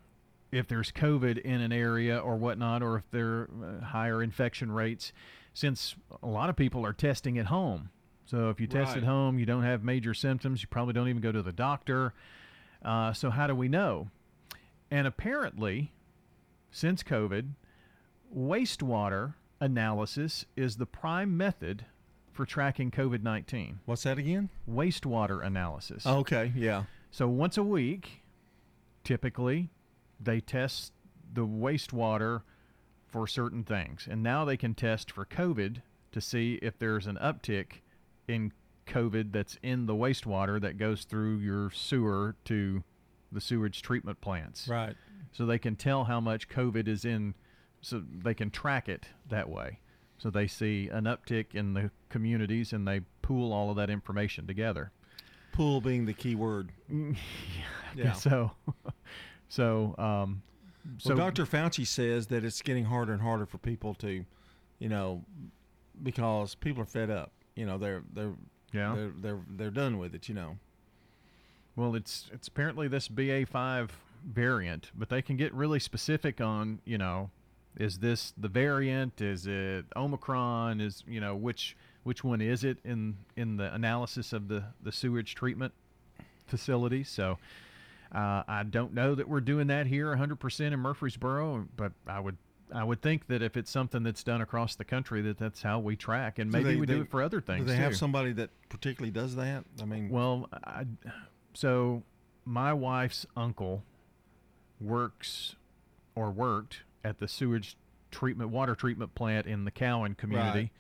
if there's COVID in an area or whatnot, or if there are uh, higher infection rates, since a lot of people are testing at home. So if you test Right. at home, you don't have major symptoms, you probably don't even go to the doctor. Uh, so how do we know? And apparently, since COVID, wastewater analysis is the prime method for tracking COVID 19. What's that again? Wastewater analysis. Okay, yeah. So once a week, typically, they test the wastewater for certain things. And now they can test for COVID to see if there's an uptick in COVID that's in the wastewater that goes through your sewer to the sewage treatment plants. Right. So they can tell how much COVID is in, so they can track it that way. So they see an uptick in the communities and they pool all of that information together. Pool being the key word. Yeah. So, so, um, so well, Dr. Fauci says that it's getting harder and harder for people to, you know, because people are fed up. You know, they're they're Yeah. they're they're, they're done with it. You know. Well, it's it's apparently this BA5 variant, but they can get really specific on, you know, is this the variant? Is it Omicron? Is you know which which one is it in in the analysis of the the sewage treatment facility? So uh, I don't know that we're doing that here 100% in Murfreesboro, but I would I would think that if it's something that's done across the country, that that's how we track, and Do maybe they- we do it for other things. Do they have somebody that particularly does that? I mean, Well, I, so my wife's uncle works or worked at the sewage treatment water treatment plant in the Cowan community,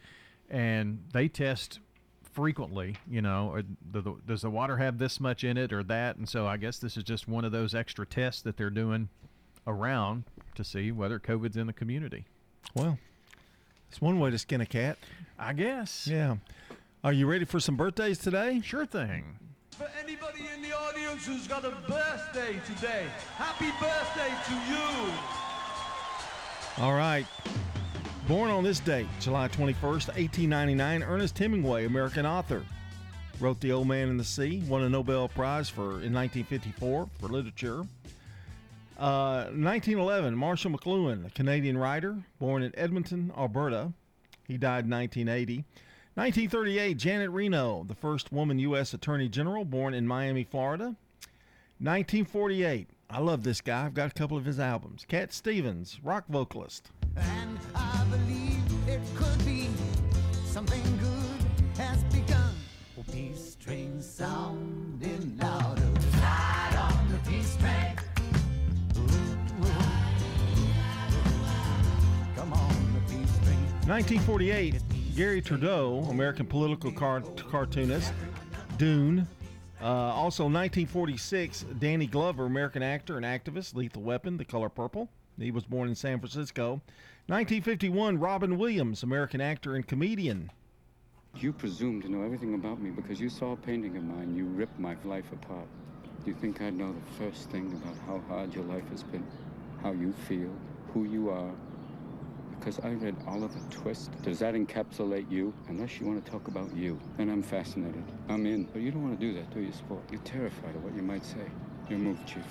and they test frequently. You know, uh, the, the, does the water have this much in it or that? And so I guess this is just one of those extra tests that they're doing around to see whether COVID's in the community. Well, It's one way to skin a cat. I guess. Yeah. Are you ready for some birthdays today? Sure thing. For anybody in the audience who's got a birthday today, happy birthday to you. All right. Born on this date, July 21st, 1899, Ernest Hemingway, American author, wrote The Old Man and the Sea, won a Nobel Prize for in 1954 for literature. Uh, 1911, Marshall McLuhan, a Canadian writer, born in Edmonton, Alberta. He died in 1980. 1938, Janet Reno, the first woman U.S. Attorney General, born in Miami, Florida. 1948, I love this guy. I've got a couple of his albums. Cat Stevens, rock vocalist. And I believe it could be something good has begun. Oh, peace train sounding louder. Ride on the peace train. Come on, the peace train. 1948, Garry Trudeau, American political car- cartoonist. Dune. Uh, also, 1946, Danny Glover, American actor and activist. Lethal Weapon, The Color Purple. He was born in San Francisco. 1951, Robin Williams, American actor and comedian. You presume to know everything about me because you saw a painting of mine. You ripped my life apart. Do you think I'd know the first thing about how hard your life has been? How you feel? Who you are? Because I read Oliver Twist. Does that encapsulate you? Unless you want to talk about you, then I'm fascinated. I'm in. But you don't want to do that, do you, Sport? You're terrified of what you might say. Your move, Chief.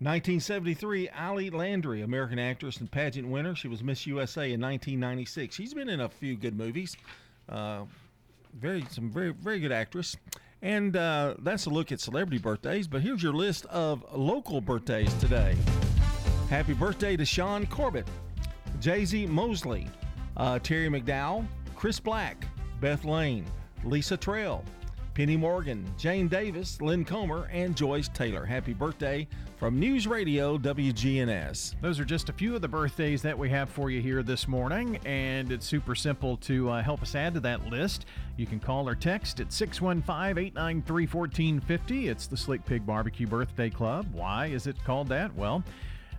1973, Ali Landry, American actress and pageant winner. She was Miss USA in 1996. She's been in a few good movies. Uh, very, some very, very good actress. And uh, that's a look at celebrity birthdays. But here's your list of local birthdays today. Happy birthday to Sean Corbett, Jay Z Mosley, uh, Terry McDowell, Chris Black, Beth Lane, Lisa Trail, Penny Morgan, Jane Davis, Lynn Comer, and Joyce Taylor. Happy birthday from News Radio WGNS. Those are just a few of the birthdays that we have for you here this morning, and it's super simple to uh, help us add to that list. You can call or text at 615 893 1450. It's the Slick Pig Barbecue Birthday Club. Why is it called that? Well,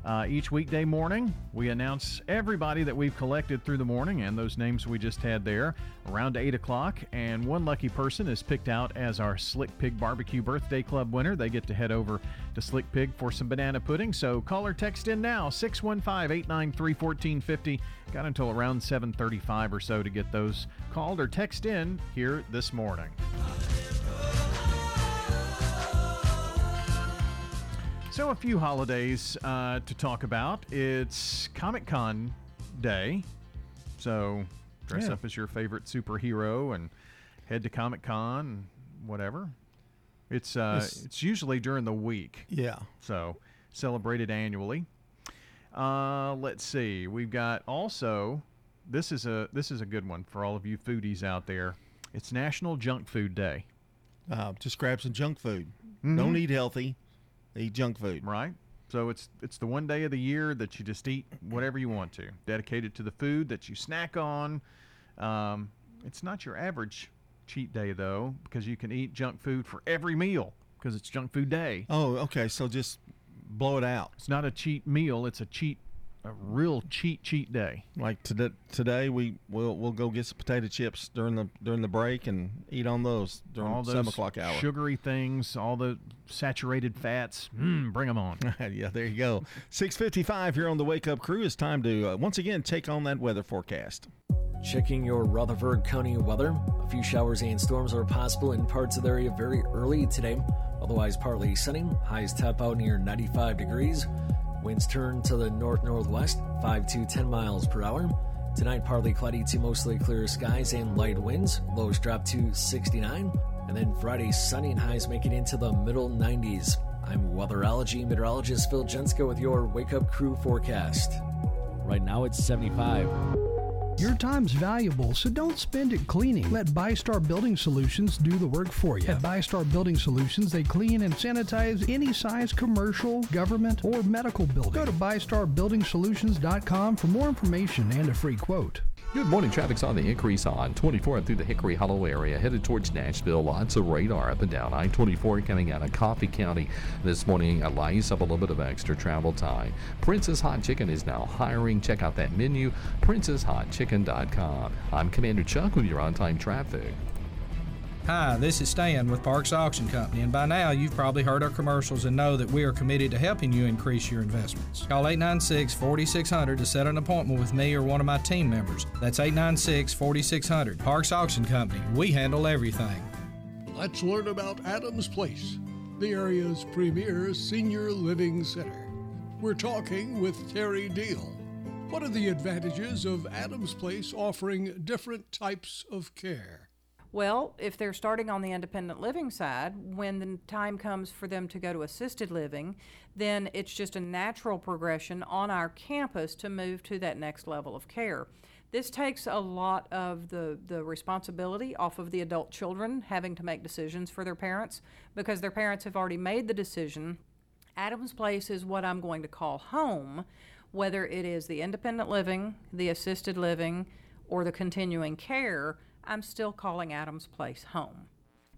uh, each weekday morning, we announce everybody that we've collected through the morning and those names we just had there around 8 o'clock. And one lucky person is picked out as our Slick Pig Barbecue Birthday Club winner. They get to head over to Slick Pig for some banana pudding. So call or text in now 615 893 1450. Got until around 735 or so to get those called or text in here this morning. So, a few holidays uh, to talk about. It's Comic Con Day. So, dress Yeah. up as your favorite superhero and head to Comic Con and whatever. It's uh, It's- it's usually during the week. Yeah. So, celebrated annually. Uh, let's see. We've got also this is a this is a good one for all of you foodies out there. It's National Junk Food Day. Uh, just grab some junk food. Mhm. Don't eat healthy. Eat junk food. Right. So it's it's the one day of the year that you just eat whatever you want to, dedicated to the food that you snack on. Um, it's not your average cheat day though, because you can eat junk food for every meal because it's junk food day. Oh, okay. So just blow it out. It's not a cheat meal; it's a cheat, a real cheat cheat day. Like today, today we will we'll go get some potato chips during the during the break and eat on those during all the those seven o'clock hour. sugary things, all the saturated fats. Mm, bring them on. yeah, there you go. Six fifty-five here on the Wake Up Crew. It's time to uh, once again take on that weather forecast. Checking your Rutherford County weather. A few showers and storms are possible in parts of the area very early today. Otherwise, partly sunny. Highs top out near 95 degrees. Winds turn to the north northwest, 5 to 10 miles per hour. Tonight, partly cloudy to mostly clear skies and light winds. Lows drop to 69. And then Friday, sunny and highs make it into the middle 90s. I'm weatherology meteorologist Phil Jensko with your Wake Up Crew forecast. Right now, it's 75. Your time's valuable, so don't spend it cleaning. Let ByStar Building Solutions do the work for you. At ByStar Building Solutions, they clean and sanitize any size commercial, government, or medical building. Go to ByStarBuildingSolutions.com for more information and a free quote. Good morning. Traffic's on the increase on 24 and through the Hickory Hollow area, headed towards Nashville. Lots of radar up and down I 24 coming out of Coffee County this morning. Allows up a little bit of extra travel time. Princess Hot Chicken is now hiring. Check out that menu, princesshotchicken.com. I'm Commander Chuck with your on time traffic. Hi, this is Stan with Parks Auction Company, and by now you've probably heard our commercials and know that we are committed to helping you increase your investments. Call 896 4600 to set an appointment with me or one of my team members. That's 896 4600. Parks Auction Company, we handle everything. Let's learn about Adams Place, the area's premier senior living center. We're talking with Terry Deal. What are the advantages of Adams Place offering different types of care? Well, if they're starting on the independent living side, when the time comes for them to go to assisted living, then it's just a natural progression on our campus to move to that next level of care. This takes a lot of the, the responsibility off of the adult children having to make decisions for their parents because their parents have already made the decision. Adams Place is what I'm going to call home, whether it is the independent living, the assisted living, or the continuing care I'm still calling Adams Place home.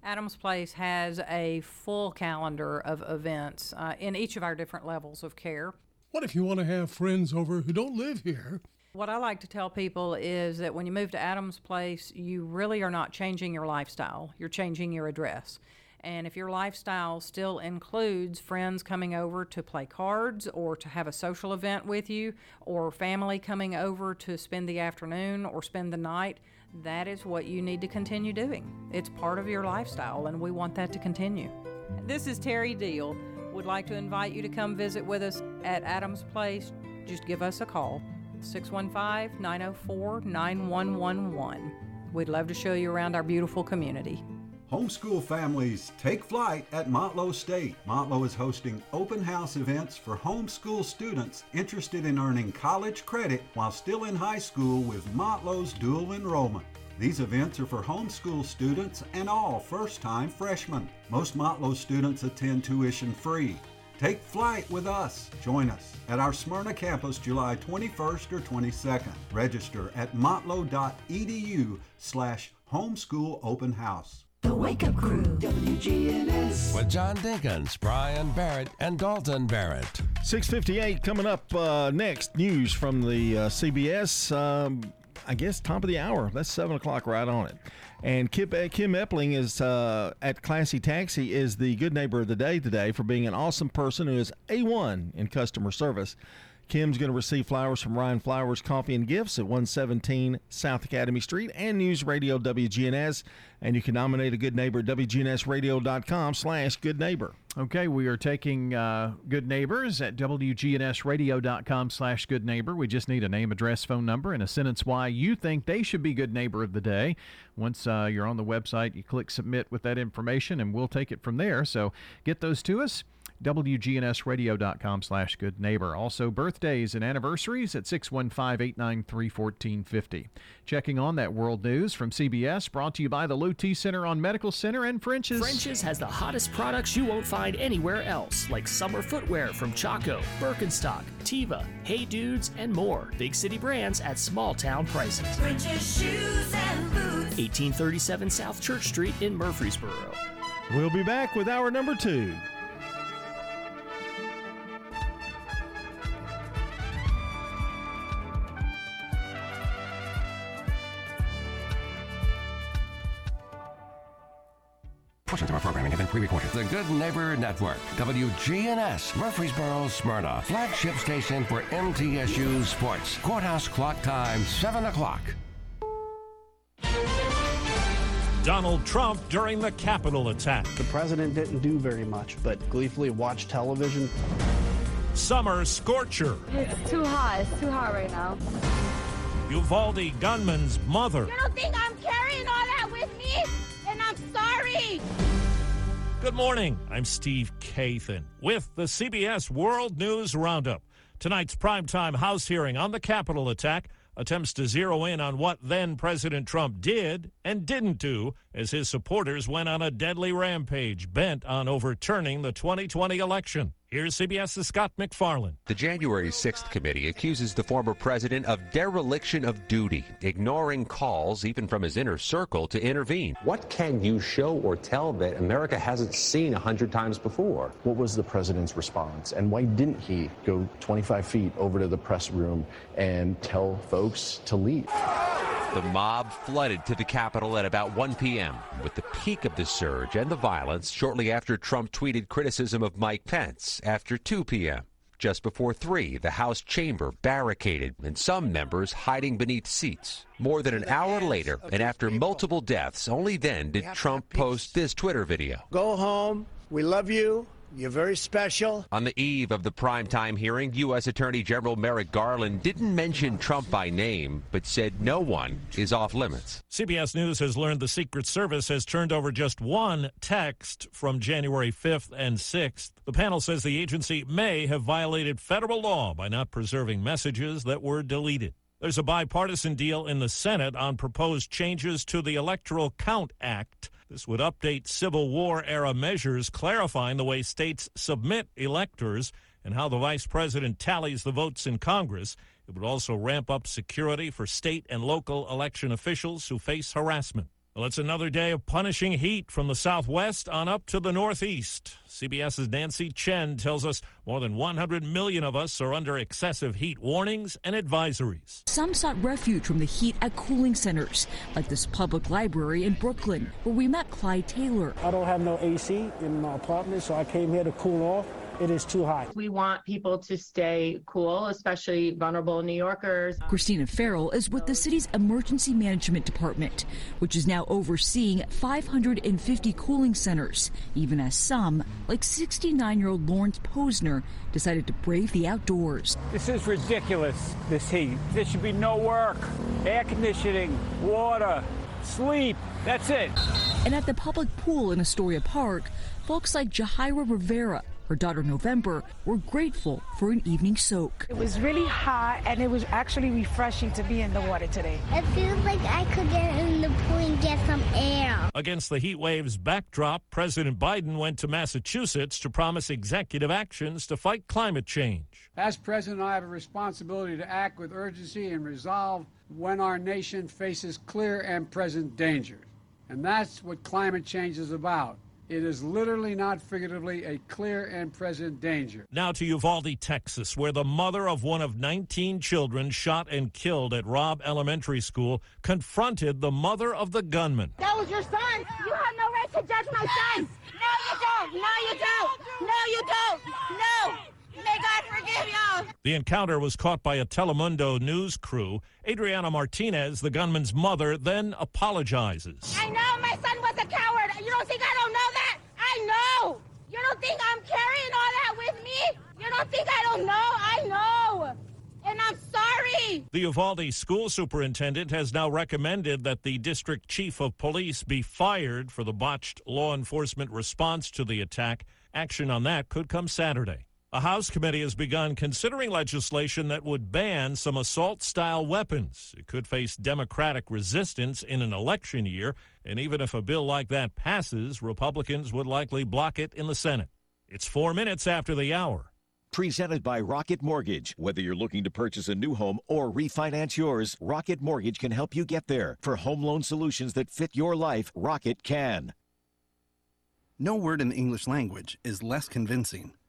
Adams Place has a full calendar of events uh, in each of our different levels of care. What if you want to have friends over who don't live here? What I like to tell people is that when you move to Adams Place, you really are not changing your lifestyle, you're changing your address. And if your lifestyle still includes friends coming over to play cards or to have a social event with you, or family coming over to spend the afternoon or spend the night, that is what you need to continue doing. It's part of your lifestyle, and we want that to continue. This is Terry Deal. Would like to invite you to come visit with us at Adams Place. Just give us a call 615 904 9111. We'd love to show you around our beautiful community. Homeschool families take flight at Motlow State. Motlow is hosting open house events for homeschool students interested in earning college credit while still in high school with Motlow's dual enrollment. These events are for homeschool students and all first time freshmen. Most Motlow students attend tuition free. Take flight with us. Join us at our Smyrna campus July 21st or 22nd. Register at motlow.edu slash homeschool open house. The Wake Up Crew, WGNS. With John Dinkins, Brian Barrett, and Dalton Barrett. 658 coming up uh, next. News from the uh, CBS. Um, I guess top of the hour. That's 7 o'clock right on it. And Kim, uh, Kim Epling is uh, at Classy Taxi is the good neighbor of the day today for being an awesome person who is A1 in customer service. Kim's going to receive flowers from Ryan Flowers Coffee and Gifts at 117 South Academy Street and News Radio WGNS. And you can nominate a good neighbor at WGNSradio.com slash good neighbor. Okay, we are taking uh, good neighbors at WGNSradio.com slash good neighbor. We just need a name, address, phone number, and a sentence why you think they should be good neighbor of the day. Once uh, you're on the website, you click submit with that information, and we'll take it from there. So get those to us wgnsradio.com slash good neighbor. Also, birthdays and anniversaries at 615-893-1450. Checking on that world news from CBS, brought to you by the Lou T Center on Medical Center and French's. French's has the hottest products you won't find anywhere else, like summer footwear from Chaco, Birkenstock, Teva, Hey Dudes, and more. Big city brands at small town prices. French's shoes and boots. 1837 South Church Street in Murfreesboro. We'll be back with hour number two. Portions of our programming have been pre-recorded. The Good Neighbor Network, WGNS, Murfreesboro, Smyrna, flagship station for MTSU Sports. Courthouse clock time, 7 o'clock. Donald Trump during the Capitol attack. The president didn't do very much, but gleefully watched television. Summer scorcher. It's too hot. It's too hot right now. Uvalde gunman's mother. You don't think I'm carrying all that with me? And I'm sorry. Good morning. I'm Steve Kathan with the CBS World News Roundup. Tonight's primetime House hearing on the Capitol attack attempts to zero in on what then President Trump did and didn't do as his supporters went on a deadly rampage bent on overturning the 2020 election. Here's CBS's Scott MacFarlane. The January 6th committee accuses the former president of dereliction of duty, ignoring calls, even from his inner circle, to intervene. What can you show or tell that America hasn't seen a hundred times before? What was the president's response, and why didn't he go 25 feet over to the press room and tell folks to leave? The mob flooded to the Capitol at about 1 p.m., with the peak of the surge and the violence shortly after Trump tweeted criticism of Mike Pence after 2 p.m. Just before 3, the House chamber barricaded and some members hiding beneath seats. More than an hour later, and after multiple deaths, only then did Trump post this Twitter video. Go home. We love you. You're very special. On the eve of the primetime hearing, U.S. Attorney General Merrick Garland didn't mention Trump by name, but said no one is off limits. CBS News has learned the Secret Service has turned over just one text from January 5th and 6th. The panel says the agency may have violated federal law by not preserving messages that were deleted. There's a bipartisan deal in the Senate on proposed changes to the Electoral Count Act. This would update Civil War era measures, clarifying the way states submit electors and how the vice president tallies the votes in Congress. It would also ramp up security for state and local election officials who face harassment. Well, it's another day of punishing heat from the southwest on up to the northeast. CBS's Nancy Chen tells us more than 100 million of us are under excessive heat warnings and advisories. Some sought refuge from the heat at cooling centers, like this public library in Brooklyn, where we met Clyde Taylor. I don't have no AC in my apartment, so I came here to cool off. It is too hot. We want people to stay cool, especially vulnerable New Yorkers. Christina Farrell is with the city's emergency management department, which is now overseeing 550 cooling centers, even as some, like 69 year old Lawrence Posner, decided to brave the outdoors. This is ridiculous, this heat. There should be no work, air conditioning, water, sleep. That's it. And at the public pool in Astoria Park, folks like Jahira Rivera her daughter November were grateful for an evening soak. It was really hot and it was actually refreshing to be in the water today. It feels like I could get in the pool and get some air. Against the heat wave's backdrop, President Biden went to Massachusetts to promise executive actions to fight climate change. As president, I have a responsibility to act with urgency and resolve when our nation faces clear and present dangers. And that's what climate change is about. It is literally, not figuratively, a clear and present danger. Now to Uvalde, Texas, where the mother of one of 19 children shot and killed at Robb Elementary School confronted the mother of the gunman. That was your son. You have no right to judge my son. No, you don't. No, you don't. No, you don't. No. May God forgive y'all. The encounter was caught by a Telemundo news crew. Adriana Martinez, the gunman's mother, then apologizes. I know my son was a coward. You don't think I don't know that? I know. You don't think I'm carrying all that with me? You don't think I don't know? I know. And I'm sorry. The Uvalde school superintendent has now recommended that the district chief of police be fired for the botched law enforcement response to the attack. Action on that could come Saturday. A House committee has begun considering legislation that would ban some assault style weapons. It could face Democratic resistance in an election year, and even if a bill like that passes, Republicans would likely block it in the Senate. It's four minutes after the hour. Presented by Rocket Mortgage. Whether you're looking to purchase a new home or refinance yours, Rocket Mortgage can help you get there. For home loan solutions that fit your life, Rocket can. No word in the English language is less convincing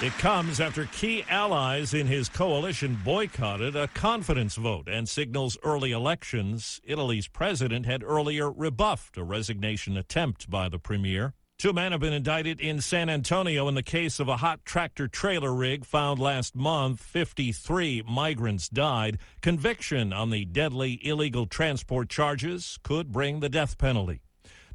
It comes after key allies in his coalition boycotted a confidence vote and signals early elections. Italy's president had earlier rebuffed a resignation attempt by the premier. Two men have been indicted in San Antonio in the case of a hot tractor trailer rig found last month. 53 migrants died. Conviction on the deadly illegal transport charges could bring the death penalty.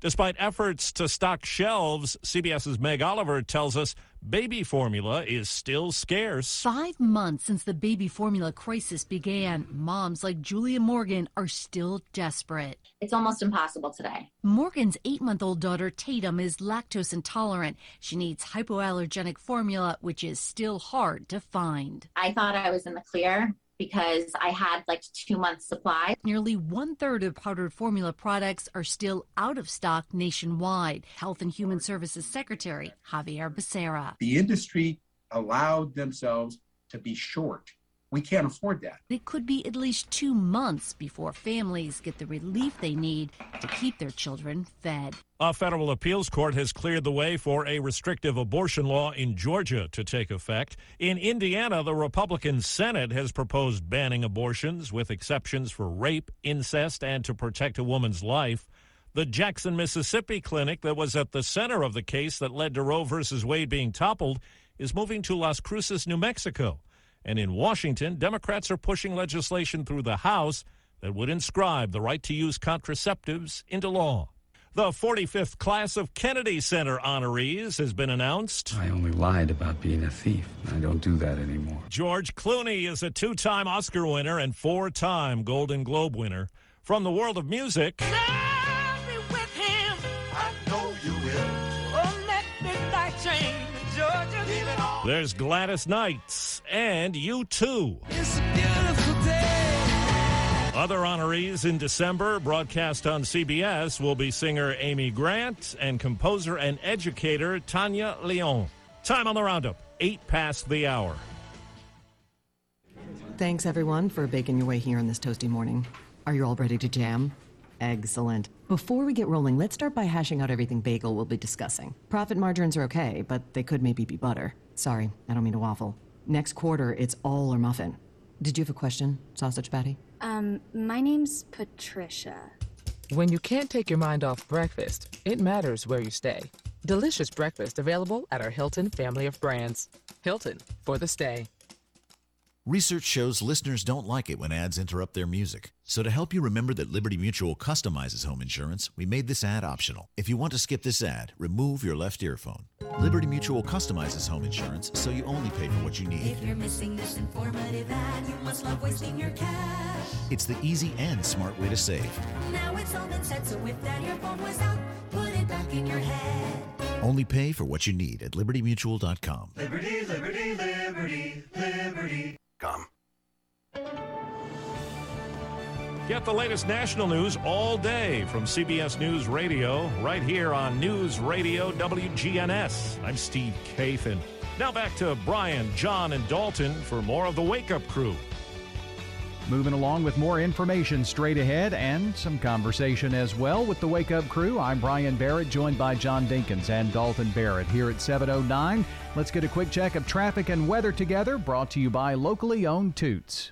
Despite efforts to stock shelves, CBS's Meg Oliver tells us baby formula is still scarce. Five months since the baby formula crisis began, moms like Julia Morgan are still desperate. It's almost impossible today. Morgan's eight month old daughter, Tatum, is lactose intolerant. She needs hypoallergenic formula, which is still hard to find. I thought I was in the clear because I had like two months supply. Nearly one third of powdered formula products are still out of stock nationwide. Health and Human Services Secretary Xavier Becerra. The industry allowed themselves to be short. We can't afford that. It could be at least two months before families get the relief they need to keep their children fed. A federal appeals court has cleared the way for a restrictive abortion law in Georgia to take effect. In Indiana, the Republican Senate has proposed banning abortions with exceptions for rape, incest, and to protect a woman's life. The Jackson, Mississippi clinic that was at the center of the case that led to Roe v. Wade being toppled is moving to Las Cruces, New Mexico. And in Washington, Democrats are pushing legislation through the House that would inscribe the right to use contraceptives into law. The 45th class of Kennedy Center honorees has been announced. I only lied about being a thief. I don't do that anymore. George Clooney is a two time Oscar winner and four time Golden Globe winner. From the world of music. There's Gladys Knight and U2. Other honorees in December, broadcast on CBS, will be singer Amy Grant and composer and educator Tania León. Time on the roundup, 8 past the hour. Thanks, everyone, for baking your way here on this toasty morning. Are you all ready to jam? Excellent. Before we get rolling, let's start by hashing out everything bagel will be discussing. Profit margins are okay, but they could maybe be butter. Sorry, I don't mean to waffle. Next quarter, it's all or muffin. Did you have a question, Sausage Patty? Um, my name's Patricia. When you can't take your mind off breakfast, it matters where you stay. Delicious breakfast available at our Hilton family of brands. Hilton for the stay. Research shows listeners don't like it when ads interrupt their music. So to help you remember that Liberty Mutual customizes home insurance, we made this ad optional. If you want to skip this ad, remove your left earphone. Liberty Mutual customizes home insurance so you only pay for what you need. If you're missing this informative ad, you must love wasting your cash. It's the easy and smart way to save. Now it's all been said, so if that earphone was out, put it back in your head. Only pay for what you need at libertymutual.com. Liberty, liberty, liberty, liberty. Come. Get the latest national news all day from CBS News Radio, right here on News Radio WGNS. I'm Steve Kathan. Now back to Brian, John, and Dalton for more of the Wake Up Crew. Moving along with more information straight ahead and some conversation as well with the Wake Up Crew. I'm Brian Barrett, joined by John Dinkins and Dalton Barrett here at 709. Let's get a quick check of traffic and weather together, brought to you by locally owned Toots.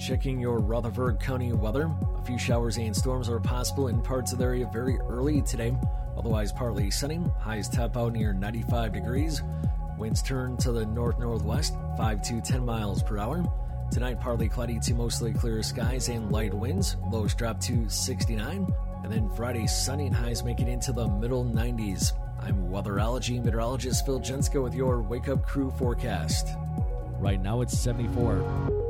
Checking your Rutherford County weather. A few showers and storms are possible in parts of the area very early today. Otherwise, partly sunny. Highs top out near 95 degrees. Winds turn to the north northwest, 5 to 10 miles per hour. Tonight, partly cloudy to mostly clear skies and light winds. Lows drop to 69. And then Friday, sunny and highs make it into the middle 90s. I'm weatherology meteorologist Phil Jenska with your Wake Up Crew forecast. Right now, it's 74.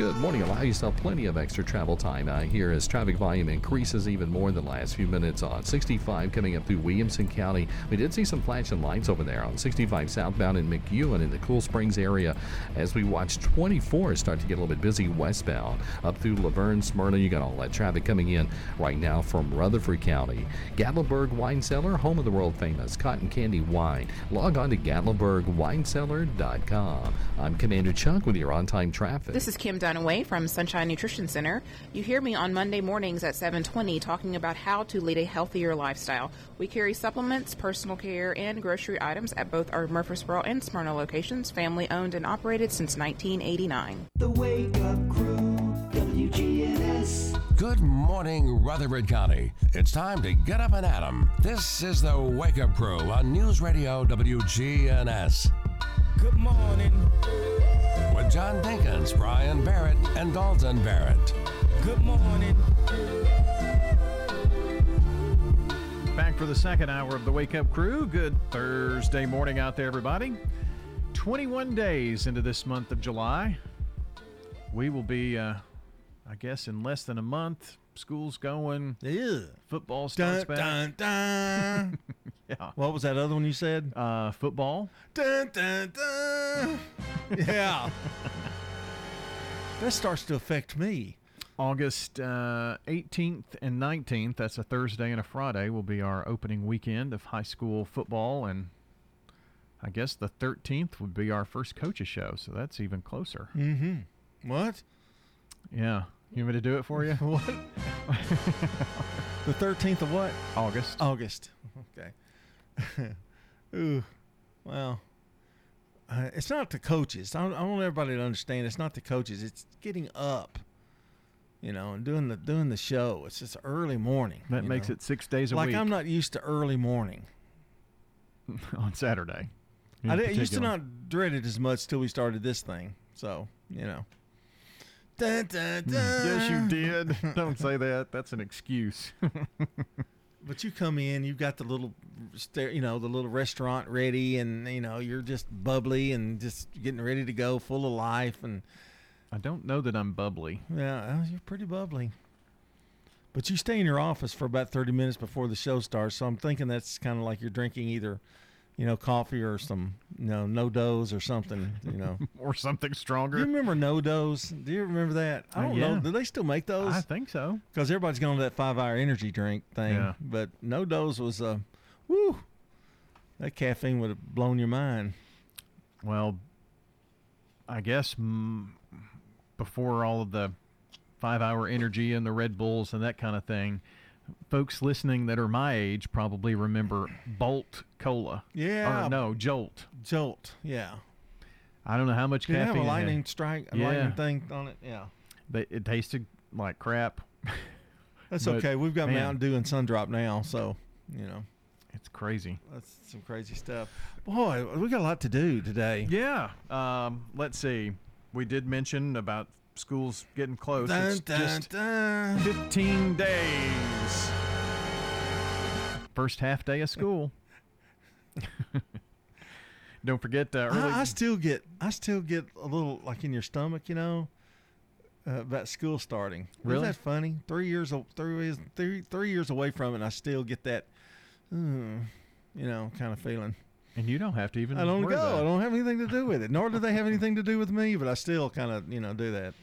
Good morning. Allow yourself plenty of extra travel time out here as traffic volume increases even more in the last few minutes on 65 coming up through Williamson County. We did see some flashing lights over there on 65 southbound in McEwen in the Cool Springs area as we watch 24 start to get a little bit busy westbound up through La Vergne, Smyrna. You got all that traffic coming in right now from Rutherford County. Gatlinburg Wine Cellar, home of the world famous cotton candy wine. Log on to GatlinburgWineCellar.com. I'm Commander Chuck with your on time traffic. This is Kim Dunaway from Sunshine Nutrition Center. You hear me on Monday mornings at 7:20 talking about how to lead a healthier lifestyle. We carry supplements, personal care, and grocery items at both our Murfreesboro and Smyrna locations, family owned and operated since 1989. The Wake Up Crew, WGNS. Good morning, Rutherford County. It's time to get up and at 'em. This is the Wake Up Crew on News Radio WGNS. Good morning. John Dinkins, Brian Barrett, and Dalton Barrett. Good morning. Back for the second hour of the Wake Up Crew. Good Thursday morning out there, everybody. 21 days into this month of July. We will be, uh, I guess, in less than a month. School's going. Yeah. Football starts Dun, back. dun, dun. yeah. What was that other one you said? Uh, football. Dun, dun, dun. yeah. that starts to affect me. August uh, 18th and 19th, that's a Thursday and a Friday, will be our opening weekend of high school football. And I guess the 13th would be our first coaches show, so that's even closer. Mm-hmm. What? Yeah. You want me to do it for you? what? the 13th of what? August. August. Okay. Ooh. Well, uh, it's not the coaches. I, I want everybody to understand it's not the coaches. It's getting up, you know, and doing the doing the show. It's just early morning. That makes know? it six days a like week. Like I'm not used to early morning. on Saturday. I didn't, used to not dread it as much till we started this thing. So you know. Dun, dun, dun. Yes, you did. Don't say that. That's an excuse. But you come in, you've got the little, you know, the little restaurant ready, and you know you're just bubbly and just getting ready to go, full of life, and I don't know that I'm bubbly. yeah, you're pretty bubbly. But you stay in your office for about thirty minutes before the show starts, so I'm thinking that's kind of like you're drinking either, you know, coffee or some, you know, NoDoz or something, you know, or something stronger. Do you remember NoDoz? Do you remember that? I Uh, don't yeah. know. Do they still make those? I think so. Because everybody's going to that five hour energy drink thing. Yeah. But NoDoz was, uh, woo, that caffeine would have blown your mind. Well, I guess mm, before all of the five hour energy and the Red Bulls and that kind of thing, folks listening that are my age probably remember Bolt Cola. Yeah. Or no, Jolt. Jolt, yeah. I don't know how much Did it have a it had. lightning strike, a Yeah. lightning thing on it? Yeah. But it tasted like crap. That's But, okay. We've got man, Mountain Dew and Sundrop now, so, you know, It's crazy. that's some crazy stuff. Boy, we got a lot to do today. Yeah. Um, let's see. We did mention about schools getting close. Dun, it's dun, just dun. 15 days. First half day of school. Don't forget uh, early. I, I still get, I still get a little like in your stomach, you know, uh, about school starting. Really? Isn't that funny? Three years, three years, three, three years away from it, and I still get that, mm, you know, kind of feeling. And you don't have to even. I don't go. I don't have anything to do with it. Nor do they have anything to do with me. But I still kind of, you know, do that.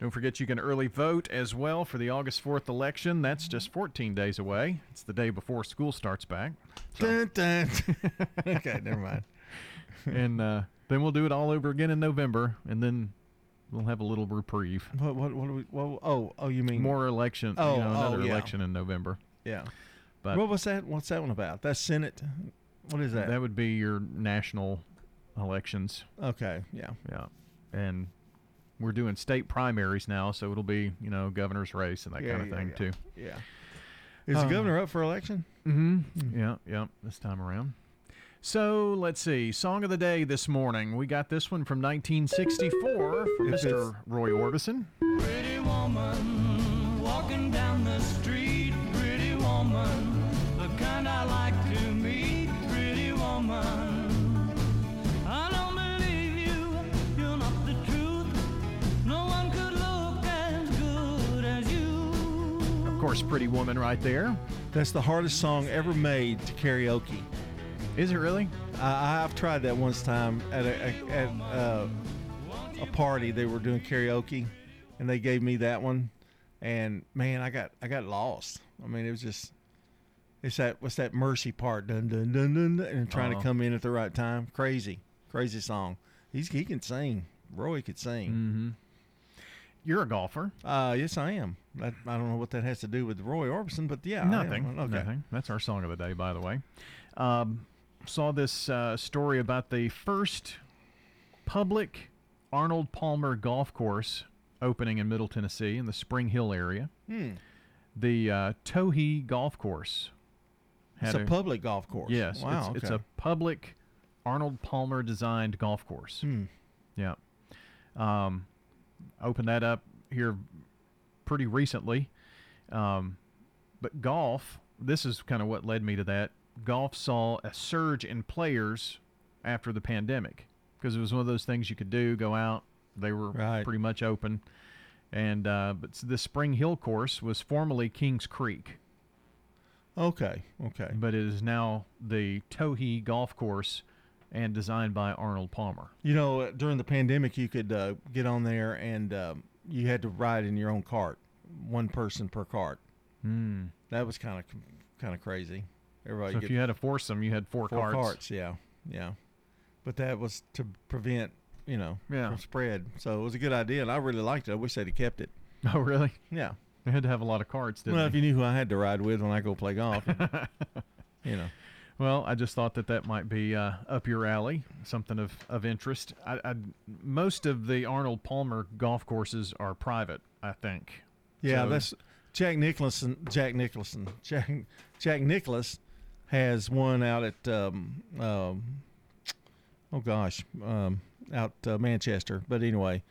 Don't forget you can early vote as well for the August 4th election. That's just 14 days away. It's the day before school starts back. Dun, dun. okay, never mind. and uh, then we'll do it all over again in November, and then we'll have a little reprieve. What? What? What? Do we, what oh, oh, you mean More election. Oh, you know, oh, another yeah. election in November. Yeah. But what was that? What's that one about? That's Senate. What is that? that would be your national elections. okay. Yeah. Yeah. And we're doing state primaries now, so it'll be, you know, governor's race and that Yeah, kind of yeah, thing, yeah. too. Yeah. Is the Uh, governor up for election? Mm-hmm. Yeah, yeah, this time around. So let's see. Song of the day this morning. We got this one from 1964 from Mr. Roy Orbison. Pretty woman walking down Of course, Pretty Woman right there. That's the hardest song ever made to karaoke. Is it really? I, I've tried that once time at a, a at uh, a party. They were doing karaoke, and they gave me that one, and man, I got I got lost. I mean, it was just it's that what's that mercy part dun dun dun dun, dun and trying Uh-huh. to come in at the right time. Crazy, crazy song. He's he can sing. Roy could sing. Mm-hmm. You're a golfer. Uh, yes, I am. That, I don't know what that has to do with Roy Orbison, but yeah. Nothing. Okay. Nothing. That's our song of the day, by the way. Um, saw this uh, story about the first public Arnold Palmer golf course opening in Middle Tennessee in the Spring Hill area. Hmm. The uh, Tohee Golf Course. It's had a public golf course. Yes. Wow. It's, it's a public Arnold Palmer designed golf course. Hmm. Yeah. Um, opened that up here pretty recently. Um, but golf, this is kind of what led me to that. Golf saw a surge in players after the pandemic because it was one of those things you could do, go out. They were pretty much open. And uh, but the Spring Hill course was formerly Kings Creek. Okay. Okay. But it is now the Tohee Golf Course and designed by Arnold Palmer. You know, during the pandemic, you could uh, get on there and um, you had to ride in your own cart, one person per cart. Hmm. That was kind of kind of crazy. Everybody. So if you had a foursome, you had four, four carts. Yeah, yeah. But that was to prevent, you know, Yeah. from spread. So it was a good idea, and I really liked it. I wish they'd have kept it. Oh, really? Yeah. They had to have a lot of carts, didn't well, they? if you knew who I had to ride with when I go play golf, you know. Well, I just thought that that might be uh, up your alley, something of, of interest. I, I, most of the Arnold Palmer golf courses are private, I think. Yeah, So- that's Jack Nicholson. Jack Nicholson. Jack Jack Nicklaus has one out at um, um, oh gosh, um, out uh, Manchester. But anyway,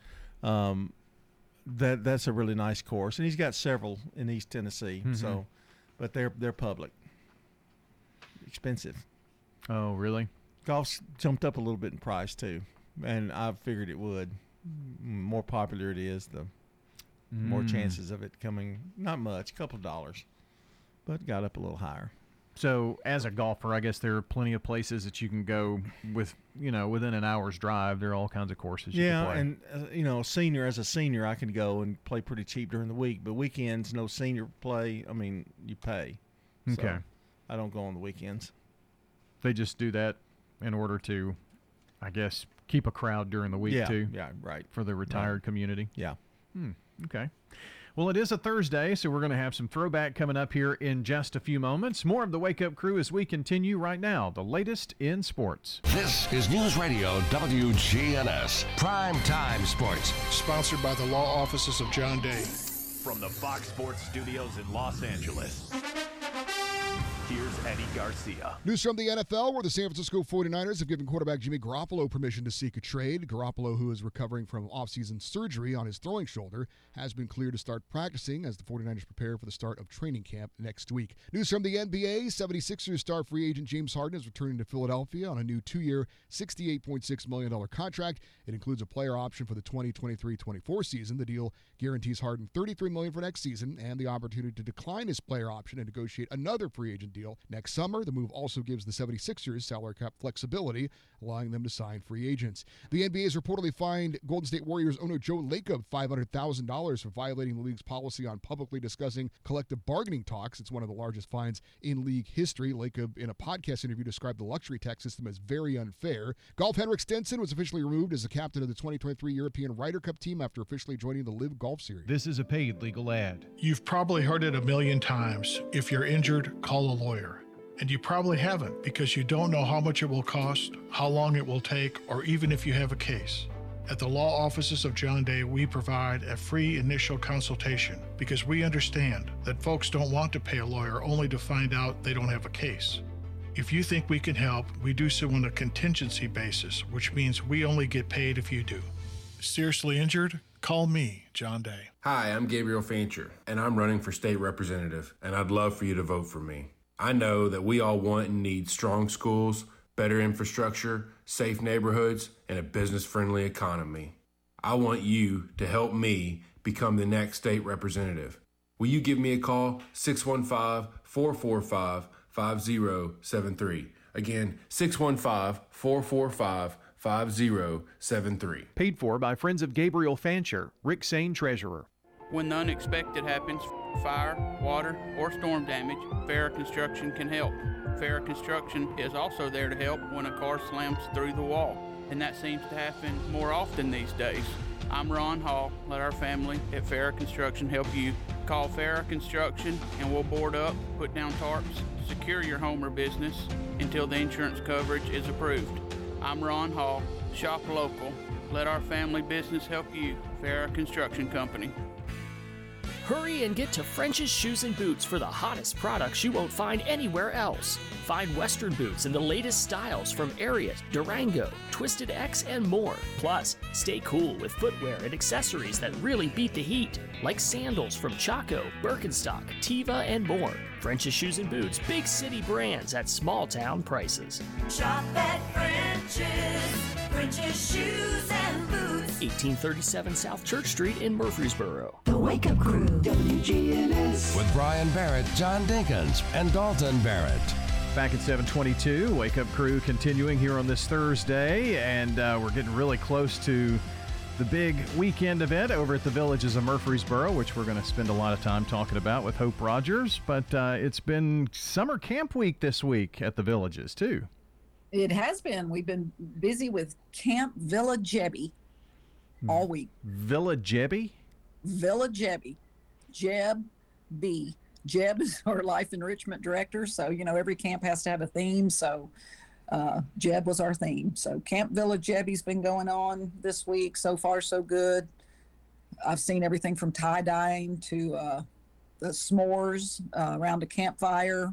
um, that that's a really nice course, and he's got several in East Tennessee. Mhm. So, but they're they're public, expensive. Oh, really? Golf's jumped up a little bit in price too, and I figured it would. More popular it is, the more Mm. chances of it coming. Not much, a couple of dollars, but got up a little higher. So, as a golfer, I guess there are plenty of places that you can go with, you know, within an hour's drive. There are all kinds of courses you yeah, can play. and uh, you know, senior as a senior, I can go and play pretty cheap during the week, but weekends, no senior play. I mean, you pay. So Okay. I don't go on the weekends. they just do that in order to, I guess, keep a crowd during the week Yeah, too. yeah, right. For the retired community. Yeah. Hmm, okay. Well, it is a Thursday, so we're going to have some throwback coming up here in just a few moments. More of the Wake Up Crew as we continue right now. The latest in sports. This is News Radio WGNS Prime Time Sports. Sponsored by the law offices of John Day. From the Fox Sports Studios in Los Angeles, here's Eddie Garcia. News from the NFL, where the San Francisco 49ers have given quarterback Jimmy Garoppolo permission to seek a trade. Garoppolo, who is recovering from offseason surgery on his throwing shoulder, has been cleared to start practicing as the 49ers prepare for the start of training camp next week. News from the NBA, 76ers star free agent James Harden is returning to Philadelphia on a new two-year, $68.6 million contract. It includes a player option for the 2023-24 season. The deal guarantees Harden 33 million for next season and the opportunity to decline his player option and negotiate another free agent deal next summer. The move also gives the 76ers salary cap flexibility, allowing them to sign free agents. The NBA has reportedly fined Golden State Warriors owner Joe Lacob $500,000 for violating the league's policy on publicly discussing collective bargaining talks. It's one of the largest fines in league history. Lacob, in a podcast interview, described the luxury tax system as very unfair. Golf Henrik Stenson was officially removed as the captain of the 2023 European Ryder Cup team after officially joining the LIV Golf Series. This is a paid legal ad. You've probably heard it a million times. If you're injured, call a lawyer. And you probably haven't because you don't know how much it will cost, how long it will take, or even if you have a case. At the law offices of John Day, we provide a free initial consultation because we understand that folks don't want to pay a lawyer only to find out they don't have a case. If you think we can help, we do so on a contingency basis, which means we only get paid if you do. Seriously injured? Call me, John Day. Hi, I'm Gabriel Fancher, and I'm running for state representative, and I'd love for you to vote for me. I know that we all want and need strong schools, better infrastructure, safe neighborhoods, and a business friendly economy. I want you to help me become the next state representative. Will you give me a call? 615 445 5073. Again, 615 445 5073. Paid for by Friends of Gabriel Fancher, Rick Sane, Treasurer. When the unexpected happens, fire, water, or storm damage, Farrah Construction can help. Farrah Construction is also there to help when a car slams through the wall, and that seems to happen more often these days. I'm Ron Hall. Let our family at Farrah Construction help you. Call Farrah Construction and we'll board up, put down tarps, secure your home or business until the insurance coverage is approved. I'm Ron Hall. Shop local. Let our family business help you. Farrah Construction Company. Hurry and get to French's Shoes and Boots for the hottest products you won't find anywhere else. Find Western boots in the latest styles from Ariat, Durango, Twisted X, and more. Plus, stay cool with footwear and accessories that really beat the heat, like sandals from Chaco, Birkenstock, Teva, and more. French's Shoes and Boots, big city brands at small town prices. Shop at French's, French's Shoes and Boots. 1837 South Church Street in Murfreesboro. The Wake Up Crew, WGNS. With Brian Barrett, John Dinkins, and Dalton Barrett. Back at 722, Wake Up Crew continuing here on this Thursday, and uh, we're getting really close to the big weekend event over at the Villages of Murfreesboro, which we're going to spend a lot of time talking about with Hope Rogers. But uh, it's been summer camp week this week at the Villages, too. It has been. We've been busy with Camp Villa Jebby all week. Villa Jebby? Villa Jebby. Jeb B. Jeb is our life enrichment director. So, you know, every camp has to have a theme. So, uh, Jeb was our theme. So, Camp Villa Jebby's been going on this week. So far, so good. I've seen everything from tie dyeing to uh, the s'mores uh, around a campfire,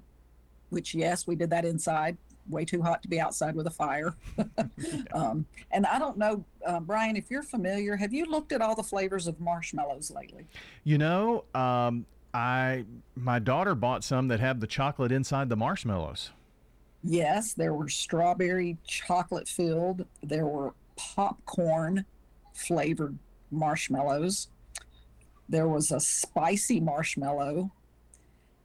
which, yes, we did that inside. Way too hot to be outside with a fire. um, and I don't know, uh, Brian, if you're familiar, have you looked at all the flavors of marshmallows lately? You know, um, I my daughter bought some that have the chocolate inside the marshmallows. Yes, there were strawberry chocolate filled. There were popcorn flavored marshmallows. There was a spicy marshmallow.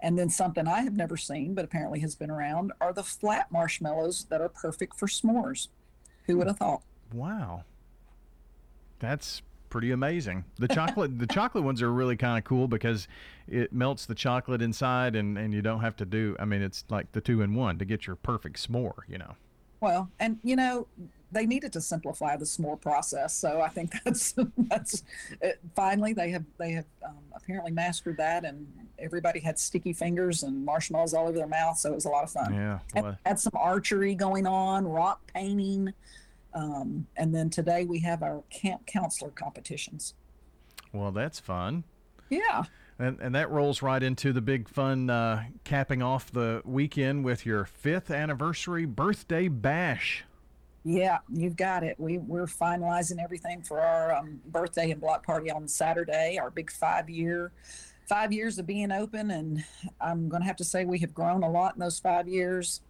And then something I have never seen, but apparently has been around, are the flat marshmallows that are perfect for s'mores. Who hmm. would have thought? Wow. That's pretty amazing. The chocolate the chocolate ones are really kind of cool because it melts the chocolate inside and and you don't have to do I mean it's like the two in one to get your perfect s'more, you know. Well, and you know, they needed to simplify the s'more process, so I think that's that's it, finally they have they have um, apparently mastered that, and everybody had sticky fingers and marshmallows all over their mouth, so it was a lot of fun. Yeah. Had, had some archery going on, rock painting, um, and then today we have our camp counselor competitions. well, that's fun. Yeah. And, and that rolls right into the big fun uh, capping off the weekend with your fifth anniversary birthday bash. Yeah, you've got it. We we're finalizing everything for our um, birthday and block party on Saturday. Our big five year, five years of being open, and I'm going to have to say we have grown a lot in those five years.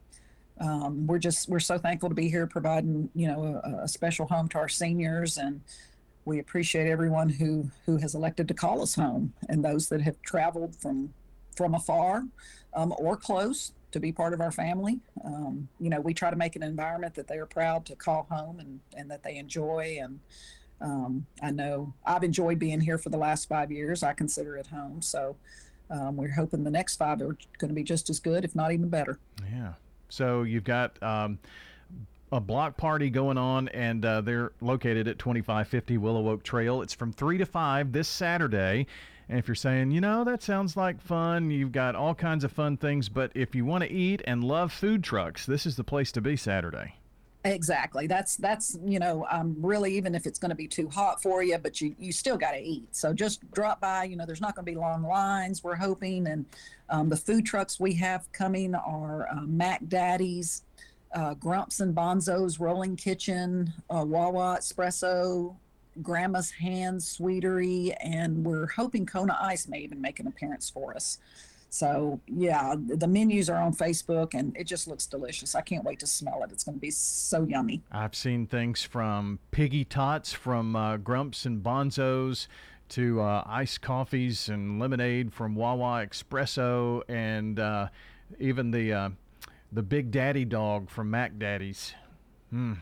Um, we're just we're so thankful to be here, providing you know a, a special home to our seniors, and we appreciate everyone who who has elected to call us home, and those that have traveled from from afar um, or close to be part of our family. Um, you know, we try to make an environment that they are proud to call home and, and that they enjoy. And um, I know I've enjoyed being here for the last five years. I consider it home. So um, we're hoping the next five are going to be just as good, if not even better. Yeah. So you've got um, a block party going on, and uh, they're located at 2550 Willow Oak Trail. It's from 3 to 5 this Saturday. And if you're saying, you know, that sounds like fun, you've got all kinds of fun things, but if you want to eat and love food trucks, this is the place to be Saturday. Exactly. That's that's you know um, really even if it's going to be too hot for you, but you you still got to eat. So just drop by. You know, there's not going to be long lines. We're hoping, and um, the food trucks we have coming are uh, Mac Daddy's, uh, Grumps and Bonzo's Rolling Kitchen, uh, Wawa Espresso, Grandma's Hands Sweetery, and we're hoping Kona Ice may even make an appearance for us. So yeah, the menus are on Facebook, and it just looks delicious. I can't wait to smell it. It's going to be so yummy. I've seen things from piggy tots from uh, Grumps and Bonzos to uh, iced coffees and lemonade from Wawa Espresso and uh, even the uh, the Big Daddy dog from Mac Daddy's. Hmm.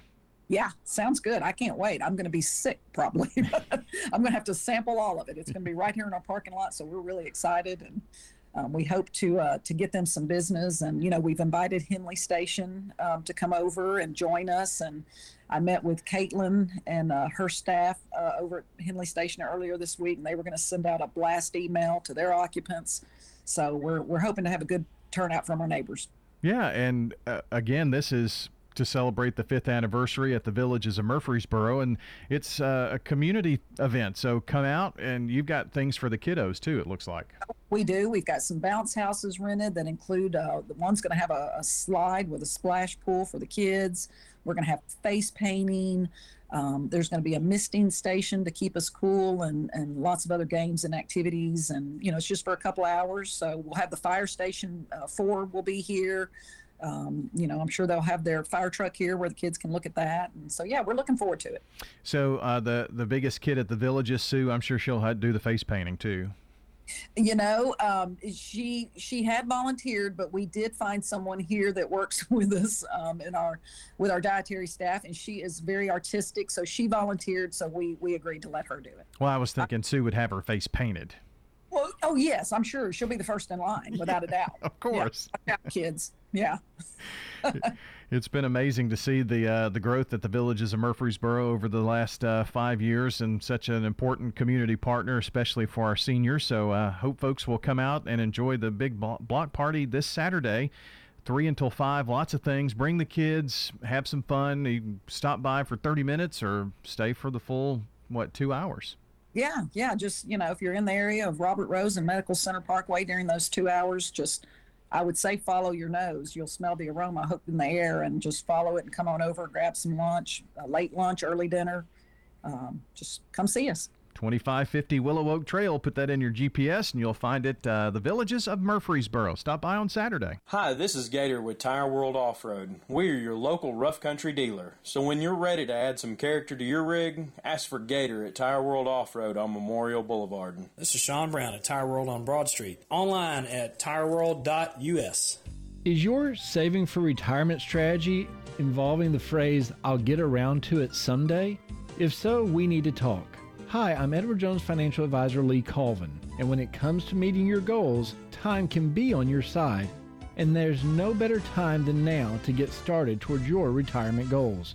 Yeah, sounds good. I can't wait. I'm going to be sick probably. I'm going to have to sample all of it. It's going to be right here in our parking lot, so we're really excited and. Um, we hope to uh, to get them some business, and you know we've invited Henley Station um, to come over and join us. And I met with Caitlin and uh, her staff uh, over at Henley Station earlier this week, and they were going to send out a blast email to their occupants. So we're we're hoping to have a good turnout from our neighbors. Yeah, and uh, again, this is to celebrate the fifth anniversary at the Villages of Murfreesboro, and it's uh, a community event. So come out, and you've got things for the kiddos too. It looks like. We do. We've got some bounce houses rented that include uh, the one's going to have a, a slide with a splash pool for the kids. We're going to have face painting. Um, there's going to be a misting station to keep us cool and, and lots of other games and activities. And, you know, it's just for a couple hours. So we'll have the fire station uh, four will be here. Um, you know, I'm sure they'll have their fire truck here where the kids can look at that. And so, yeah, we're looking forward to it. So uh, the the biggest kid at the Villages, Sue, I'm sure she'll do the face painting too. You know, um, she she had volunteered, but we did find someone here that works with us um, in our with our dietary staff, and she is very artistic. So she volunteered, so we we agreed to let her do it. Well, I was thinking Sue would have her face painted. Oh yes, I'm sure she'll be the first in line, without a doubt. of course, yeah, kids. Yeah. it's been amazing to see the uh, the growth at the villages of Murfreesboro over the last uh, five years, and such an important community partner, especially for our seniors. So, uh, hope folks will come out and enjoy the big block party this Saturday, three until five. Lots of things. Bring the kids, have some fun. You stop by for thirty minutes or stay for the full what two hours. Yeah, yeah. Just you know, if you're in the area of Robert Rose and Medical Center Parkway during those two hours, just I would say follow your nose. You'll smell the aroma hooked in the air and just follow it and come on over, grab some lunch, late lunch, early dinner. Um, just come see us. 2550 Willow Oak Trail. Put that in your GPS and you'll find it. Uh, the villages of Murfreesboro. Stop by on Saturday. Hi, this is Gator with Tire World Off Road. We're your local rough country dealer. So when you're ready to add some character to your rig, ask for Gator at Tire World Off Road on Memorial Boulevard. This is Sean Brown at Tire World on Broad Street. Online at tireworld.us. Is your saving for retirement strategy involving the phrase, I'll get around to it someday? If so, we need to talk. Hi, I'm Edward Jones financial advisor Lee Colvin, and when it comes to meeting your goals, time can be on your side, and there's no better time than now to get started towards your retirement goals.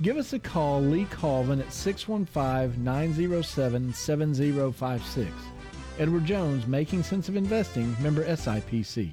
Give us a call, Lee Colvin, at 615 907 7056. Edward Jones, Making Sense of Investing, member SIPC.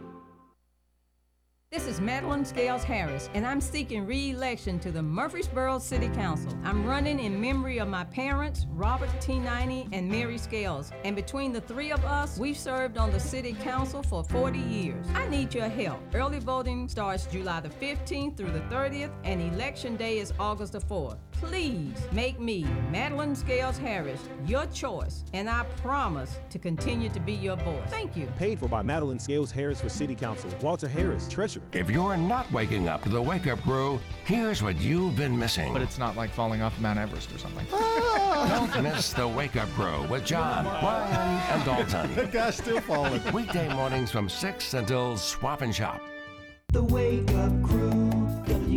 This is Madelyn Scales Harris, and I'm seeking re election to the Murfreesboro City Council. I'm running in memory of my parents, Robert T. 90 and Mary Scales. And between the three of us, we've served on the City Council for 40 years. I need your help. Early voting starts July the 15th through the 30th, and election day is August the 4th. Please make me, Madelyn Scales Harris, your choice, and I promise to continue to be your voice. Thank you. Paid for by Madelyn Scales Harris for City Council. Walter Harris, Treasurer. If you're not waking up to the wake up crew, here's what you've been missing. But it's not like falling off Mount Everest or something. Ah. Don't miss the wake up crew with John, Brian, and Dalton. That guy's still falling. Weekday mornings from 6 until swap and shop. The Wake Up Crew,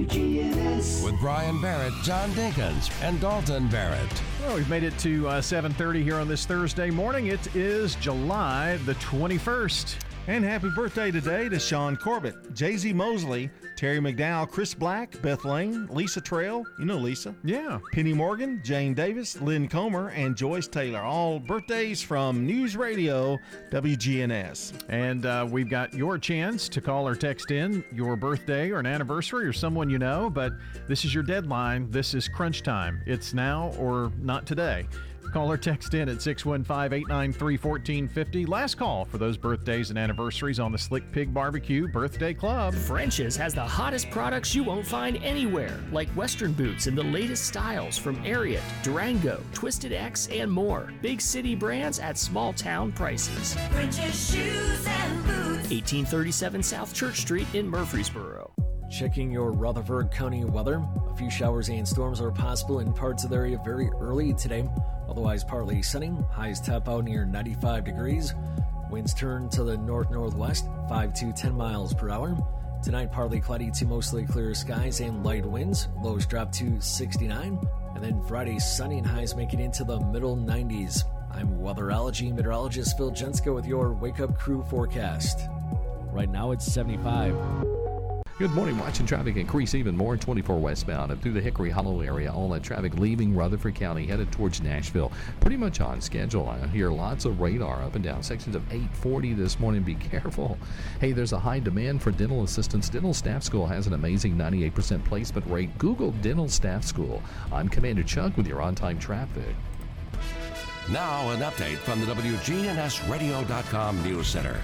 WGNS. With Brian Barrett, John Dinkins, and Dalton Barrett. Well, we've made it to uh, 7:30 here on this Thursday morning. It is July the 21st. And happy birthday today to Sean Corbett, Jay Z Mosley, Terry McDowell, Chris Black, Beth Lane, Lisa Trail, you know Lisa. Yeah. Penny Morgan, Jane Davis, Lynn Comer, and Joyce Taylor. All birthdays from News Radio WGNS. And uh, we've got your chance to call or text in your birthday or an anniversary or someone you know, but this is your deadline. This is crunch time. It's now or not today. Call or text in at 615 893 1450. Last call for those birthdays and anniversaries on the Slick Pig Barbecue Birthday Club. French's has the hottest products you won't find anywhere, like Western boots in the latest styles from Ariat, Durango, Twisted X, and more. Big city brands at small town prices. French's shoes and boots. 1837 South Church Street in Murfreesboro. Checking your Rutherford County weather. A few showers and storms are possible in parts of the area very early today. Otherwise, partly sunny. Highs top out near 95 degrees. Winds turn to the north northwest, 5 to 10 miles per hour. Tonight, partly cloudy to mostly clear skies and light winds. Lows drop to 69. And then Friday, sunny and highs make it into the middle 90s. I'm weatherology meteorologist Phil Jensko with your Wake Up Crew forecast. Right now, it's 75. Good morning. Watching traffic increase even more 24 westbound and through the Hickory Hollow area. All that traffic leaving Rutherford County headed towards Nashville. Pretty much on schedule. I hear lots of radar up and down sections of 840 this morning. Be careful. Hey, there's a high demand for dental assistants. Dental Staff School has an amazing 98% placement rate. Google Dental Staff School. I'm Commander Chuck with your on time traffic. Now, an update from the WGNSradio.com News Center.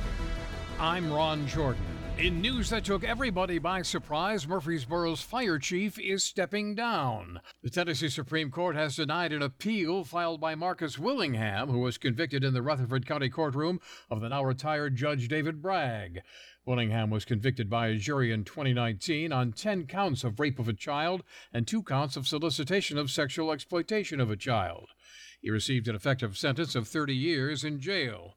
I'm Ron Jordan. In news that took everybody by surprise, Murfreesboro's fire chief is stepping down. The Tennessee Supreme Court has denied an appeal filed by Marcus Willingham, who was convicted in the Rutherford County courtroom of the now retired Judge David Bragg. Willingham was convicted by a jury in 2019 on 10 counts of rape of a child and two counts of solicitation of sexual exploitation of a child. He received an effective sentence of 30 years in jail.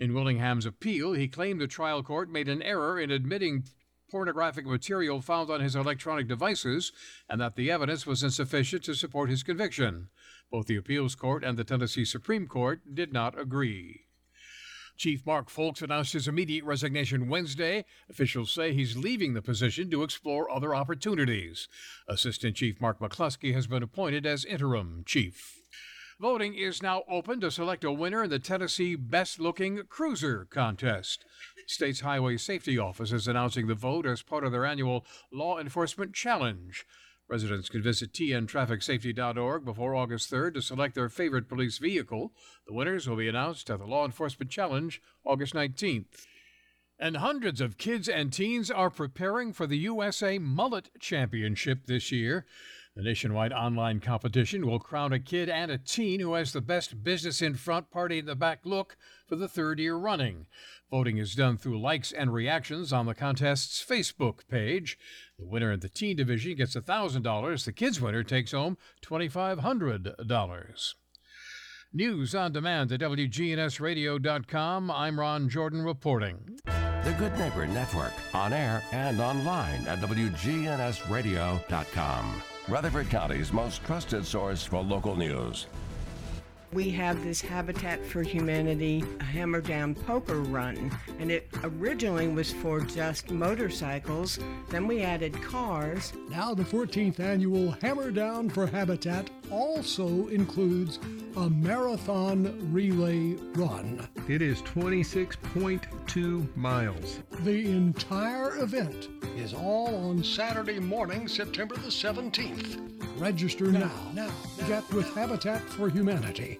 In Willingham's appeal, he claimed the trial court made an error in admitting pornographic material found on his electronic devices and that the evidence was insufficient to support his conviction. Both the appeals court and the Tennessee Supreme Court did not agree. Chief Mark Foulks announced his immediate resignation Wednesday. Officials say he's leaving the position to explore other opportunities. Assistant Chief Mark McCluskey has been appointed as interim chief. Voting is now open to select a winner in the Tennessee Best Looking Cruiser Contest. State's Highway Safety Office is announcing the vote as part of their annual Law Enforcement Challenge. Residents can visit tntrafficsafety.org before August 3rd to select their favorite police vehicle. The winners will be announced at the Law Enforcement Challenge August 19th. And hundreds of kids and teens are preparing for the USA Mullet Championship this year. The nationwide online competition will crown a kid and a teen who has the best business in front, party in the back look for the third year running. Voting is done through likes and reactions on the contest's Facebook page. The winner in the teen division gets $1,000. The kids winner takes home $2,500. News on demand at WGNSradio.com. I'm Ron Jordan reporting. The Good Neighbor Network, on air and online at WGNSradio.com. Rutherford County's most trusted source for local news. We have this Habitat for Humanity Hammer Down Poker Run, and it originally was for just motorcycles. Then we added cars. Now, the 14th annual Hammer Down for Habitat also includes a marathon relay run. It is 26.2 miles. The entire event is all on Saturday morning, September the 17th. Register now. Now, get with Habitat for Humanity.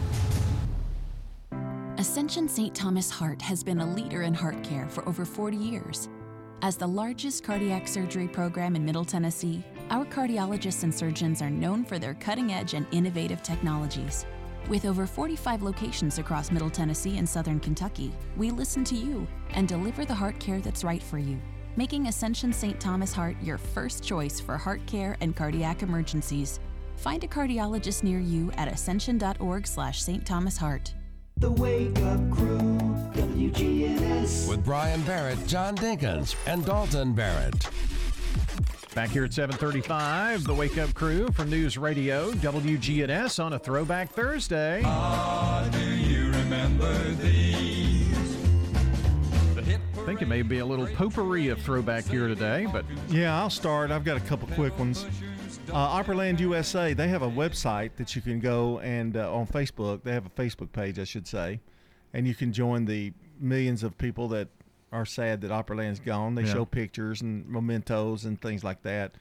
Ascension St. Thomas Heart has been a leader in heart care for over 40 years. As the largest cardiac surgery program in Middle Tennessee, our cardiologists and surgeons are known for their cutting edge and innovative technologies. With over 45 locations across Middle Tennessee and Southern Kentucky, we listen to you and deliver the heart care that's right for you, making Ascension St. Thomas Heart your first choice for heart care and cardiac emergencies. Find a cardiologist near you at ascension.org slash St. Thomas Heart. The Wake Up Crew, WGNS. With Brian Barrett, John Dinkins, and Dalton Barrett. Back here at 735, the Wake Up Crew from News Radio WGNS on a Throwback Thursday. Ah, do you remember these? I think it may be a little potpourri of throwback here today, but Yeah, I'll start. I've got a couple quick ones. Uh, Opryland USA, they have a website that you can go and uh, on Facebook. They have a Facebook page, I should say, and you can join the millions of people that are sad that Opryland's gone. They Yeah. show pictures and mementos and things like that,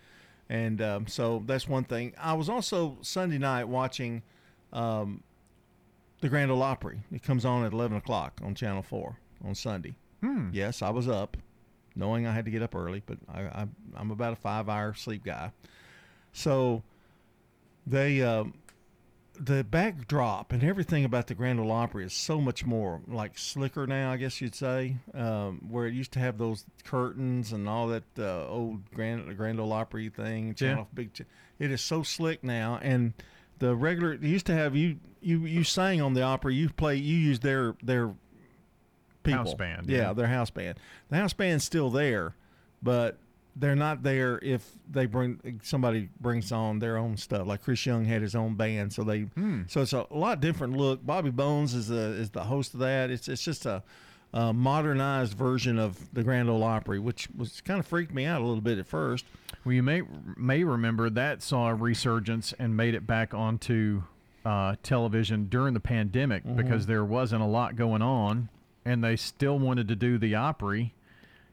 and um, so that's one thing. I was also Sunday night watching um, the Grand Ole Opry. It comes on at eleven o'clock on Channel Four on Sunday. Hmm. Yes, I was up, knowing I had to get up early, but I, I, I'm about a five-hour sleep guy. So they um, the backdrop and everything about the Grand Ole Opry is so much more like slicker now, I guess you'd say. Um, where it used to have those curtains and all that uh, old Grand Grand Ole Opry thing, channel big. Ch- it is so slick now, and the regular it used to have you you you sang on the Opry. You play you use their their people House band, Yeah, yeah. their house band. The house band's still there, but they're not there if they bring somebody brings on their own stuff. Like Chris Young had his own band, so they Hmm. so it's a lot different look. Bobby Bones is the is the host of that. It's it's just a, a modernized version of the Grand Ole Opry, which was kind of freaked me out a little bit at first. Well, you may may remember that saw a resurgence and made it back onto uh, television during the pandemic Mhm. because there wasn't a lot going on, and they still wanted to do the Opry,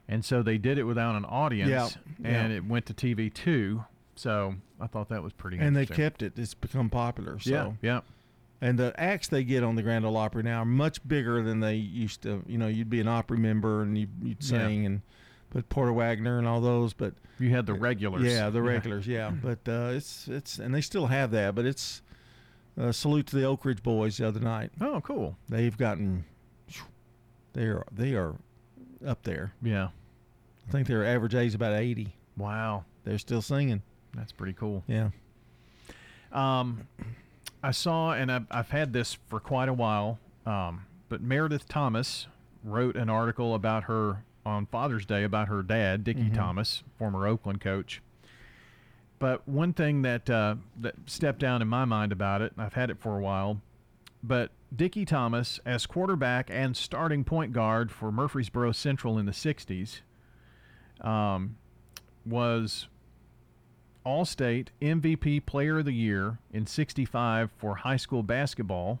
and so they did it without an audience, Yeah, and yeah. it went to TV too. So I thought that was pretty. and they kept it. It's become popular. So. Yeah, yeah. And the acts they get on the Grand Ole Opry now are much bigger than they used to. You know, you'd be an Opry member and you, you'd Yeah. sing and but Porter Wagner and all those. But You had the regulars. yeah, the regulars, yeah. But uh, it's it's and they still have that. But it's uh, salute to the Oak Ridge boys the other night. Oh, cool. They've gotten they are they are up there. Yeah. I think their average age is about eighty. Wow. They're still singing. That's pretty cool. Yeah. Um, I saw, and I've, I've had this for quite a while, um, but Meredith Thomas wrote an article about her on Father's Day about her dad, Dickie Mhm. Thomas, former Oakland coach. But one thing that uh, that stepped down in my mind about it, and I've had it for a while, but Dickie Thomas, as quarterback and starting point guard for Murfreesboro Central in the '60s, um, was all State MVP Player of the Year in 65 for high school basketball.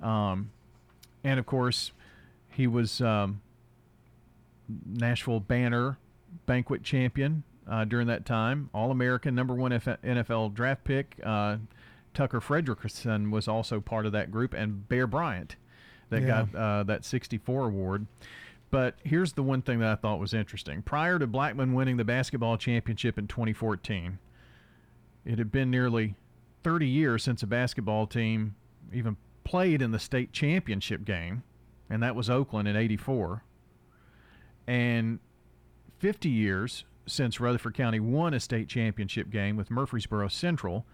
Um, and of course, he was um, Nashville Banner banquet champion uh, during that time, All American, number one F- NFL draft pick. Uh, Tucker Frederickson was also part of that group, and Bear Bryant that Yeah. got uh, that 64 award. But here's the one thing that I thought was interesting. Prior to Blackman winning the basketball championship in 2014, it had been nearly 30 years since a basketball team even played in the state championship game, and that was Oakland in 84. And 50 years since Rutherford County won a state championship game with Murfreesboro Central.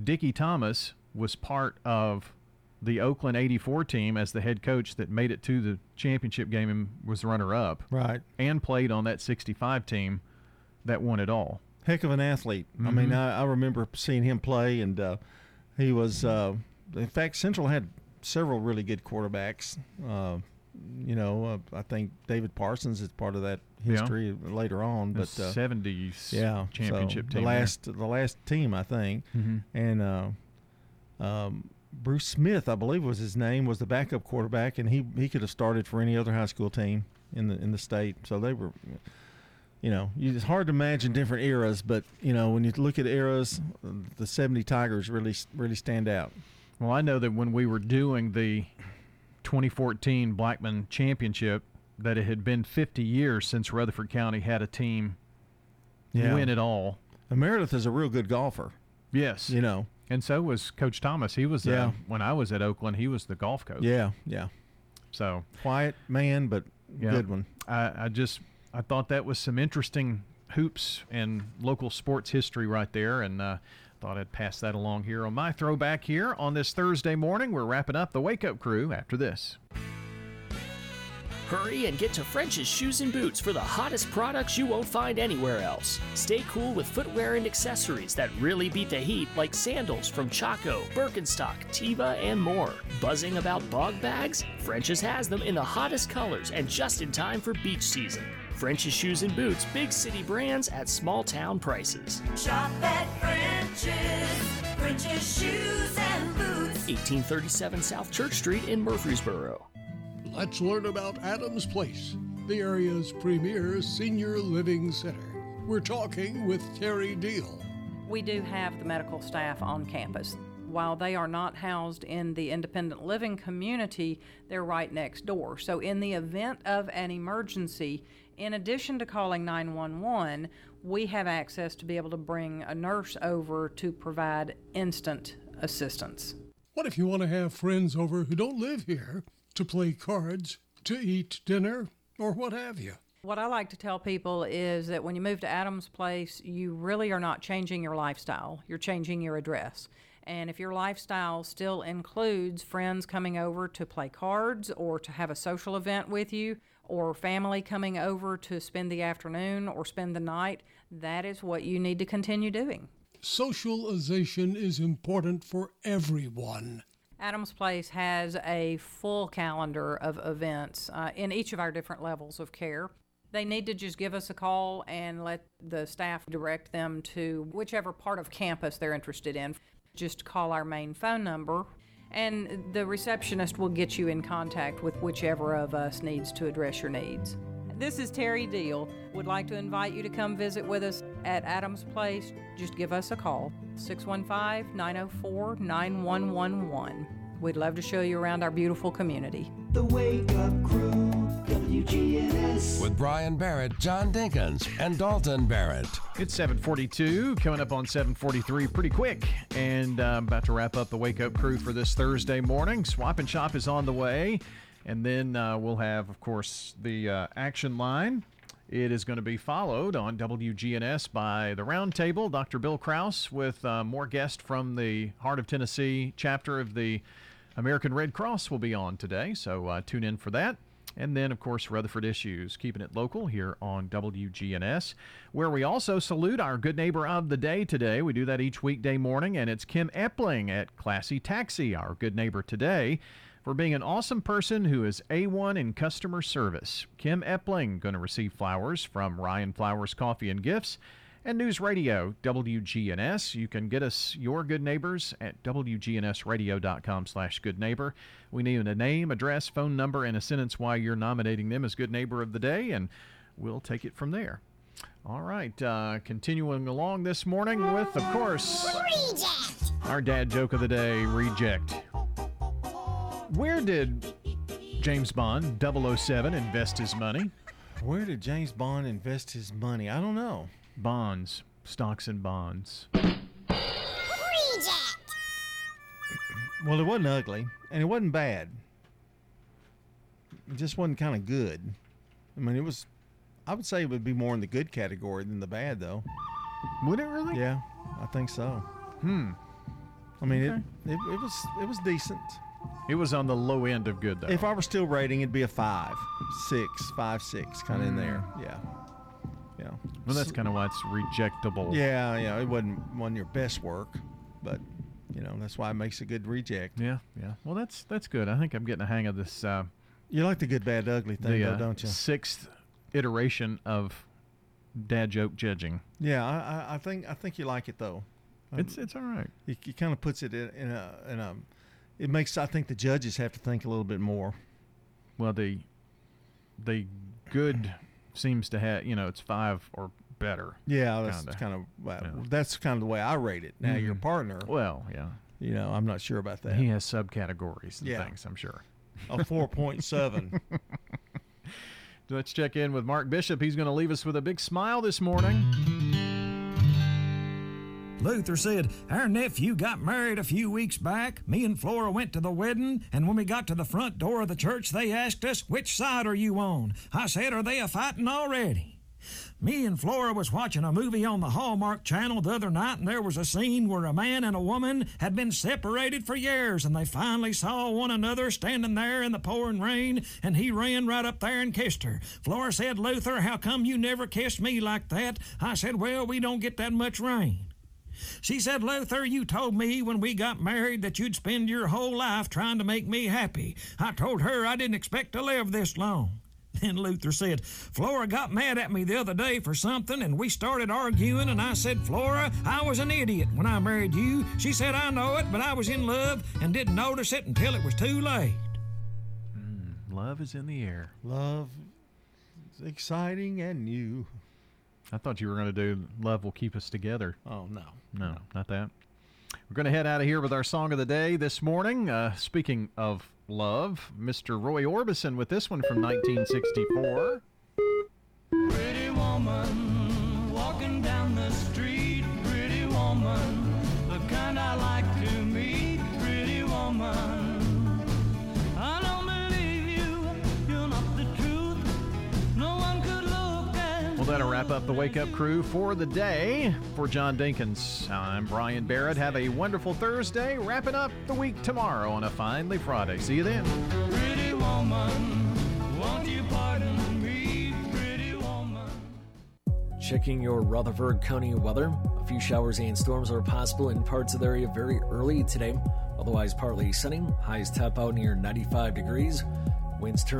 Dickie Thomas was part of the Oakland 84 team as the head coach that made it to the championship game and was runner up. Right. And played on that 65 team that won it all. heck of an athlete. I mean, Mhm. I, I remember seeing him play, and uh, he was. Uh, in fact, Central had several really good quarterbacks. Uh, you know, uh, I think David Parsons is part of that Yeah. history later on. But uh, 70s yeah, championship so team The there. last, the last team, I think, Mhm. and uh, um, Bruce Smith, I believe was his name, was the backup quarterback, and he he could have started for any other high school team in the in the state. So they were you know, it's hard to imagine different eras, but you know, when you look at eras, the '70 Tigers really really stand out. Well, I know that when we were doing the 2014 Blackman Championship, that it had been 50 years since Rutherford County had a team Yeah. win it all. And Meredith is a real good golfer. Yes. You know. And so was Coach Thomas. He was uh, Yeah. when I was at Oakland. He was the golf coach. Yeah, yeah. So quiet man, but Yeah. good one. I, I just I thought that was some interesting hoops and local sports history right there, and uh, thought I'd pass that along here on my throwback here on this Thursday morning. We're wrapping up the Wake Up Crew after this. Hurry and get to French's Shoes and Boots for the hottest products you won't find anywhere else. Stay cool with footwear and accessories that really beat the heat, like sandals from Chaco, Birkenstock, Teva, and more. Buzzing about Bogg Bags? French's has them in the hottest colors and just in time for beach season. French's Shoes and Boots, big city brands at small town prices. Shop at French's. French's Shoes and Boots. 1837 South Church Street in Murfreesboro. Let's learn about Adams Place, the area's premier senior living center. We're talking with Terry Deal. We do have the medical staff on campus. While they are not housed in the independent living community, they're right next door. So, in the event of an emergency, in addition to calling 911, we have access to be able to bring a nurse over to provide instant assistance. What if you want to have friends over who don't live here to play cards, to eat dinner, or what have you? What I like to tell people is that when you move to Adams Place, you really are not changing your lifestyle, you're changing your address. And if your lifestyle still includes friends coming over to play cards or to have a social event with you, or family coming over to spend the afternoon or spend the night, that is what you need to continue doing. Socialization is important for everyone. Adams Place has a full calendar of events uh, in each of our different levels of care. They need to just give us a call and let the staff direct them to whichever part of campus they're interested in. Just call our main phone number, and the receptionist will get you in contact with whichever of us needs to address your needs. This is Terry Deal. Would like to invite you to come visit with us at Adams Place. Just give us a call 615 904 9111. We'd love to show you around our beautiful community. The Wake Up Crew, WGNS. With Brian Barrett, John Dinkins, and Dalton Barrett. It's 742, coming up on 743 pretty quick. And uh, about to wrap up the Wake Up Crew for this Thursday morning. Swap and Shop is on the way. And then uh, we'll have, of course, the uh, action line. It is going to be followed on WGNS by the Roundtable, Dr. Bill Kraus, with uh, more guests from the Heart of Tennessee chapter of the American Red Cross will be on today. So uh, tune in for that. And then, of course, Rutherford Issues, keeping it local here on WGNS, where we also salute our good neighbor of the day today. We do that each weekday morning, and it's Kim Epling at Classy Taxi, our good neighbor today, for being an awesome person who is A1 in customer service. Kim Epling going to receive flowers from Ryan Flowers Coffee and Gifts and News Radio WGNS. You can get us your good neighbors at WGNSradio.com slash good neighbor. We need a name, address, phone number, and a sentence why you're nominating them as good neighbor of the day, and we'll take it from there. All right, uh, continuing along this morning with, of course, Reject. our dad joke of the day, reject. Where did James Bond 007 invest his money? Where did James Bond invest his money? I don't know. Bonds, stocks and bonds. Reject. Well, it wasn't ugly, and it wasn't bad. It just wasn't kind of good. I mean, it was. I would say it would be more in the good category than the bad, though. Would it really? Yeah, I think so. Hmm. I mean, Okay. it, it it was it was decent. It was on the low end of good, though. If I were still rating, it'd be a five, six, five, six, kind of in there. Yeah, yeah. well, that's kind of why it's rejectable. Yeah, yeah. It wasn't wasn't your best work, but you know that's why it makes a good reject. Yeah, yeah. Well, that's that's good. I think I'm getting a hang of this. Uh, You like the good, bad, ugly thing, the though, uh, don't you? sixth iteration of dad joke judging. Yeah, I, I, I think I think you like it though. It's it's all right. It, it kind of puts it in, in a in a. It makes I think the judges have to think a little bit more. Well, the the good seems to have you know it's five or better. Yeah, that's kinda. kind of well, Yeah. that's kind of the way I rate it. Now your Mhm. partner, Well, yeah. you know, I'm not sure about that. He has subcategories and Yeah. things. I'm sure. A four point seven. Let's check in with Mark Bishop. He's going to leave us with a big smile this morning. Luther said, Our nephew got married a few weeks back. Me and Flora went to the wedding, and when we got to the front door of the church, they asked us, Which side are you on? I said, Are they a fighting already? Me and Flora was watching a movie on the Hallmark Channel the other night, and there was a scene where a man and a woman had been separated for years, and they finally saw one another standing there in the pouring rain, and he ran right up there and kissed her. Flora said, Luther, how come you never kissed me like that? I said, Well, we don't get that much rain. She said, Luther, you told me when we got married that you'd spend your whole life trying to make me happy. I told her I didn't expect to live this long. Then Luther said, Flora got mad at me the other day for something, and we started arguing, and I said, Flora, I was an idiot when I married you. She said, I know it, but I was in love and didn't notice it until it was too late. Hmm, love is in the air. Love is exciting and new. I thought you were going to do Love Will Keep Us Together. Oh, no. No, not that. We're going to head out of here with our song of the day this morning. Uh, speaking of love, Mr. Roy Orbison with this one from 1964. Pretty woman walking down the street, pretty woman, the kind I like that'll wrap up the Wake Up Crew for the day. For John Dinkins, I'm Brian Barrett. Have a wonderful Thursday. Wrapping up the week tomorrow on a finally Friday. See you then. Pretty woman, won't you pardon me, pretty woman? Checking your Rutherford County weather. A few showers and storms are possible in parts of the area very early today. Otherwise, partly sunny. Highs top out near 95 degrees. Winds turn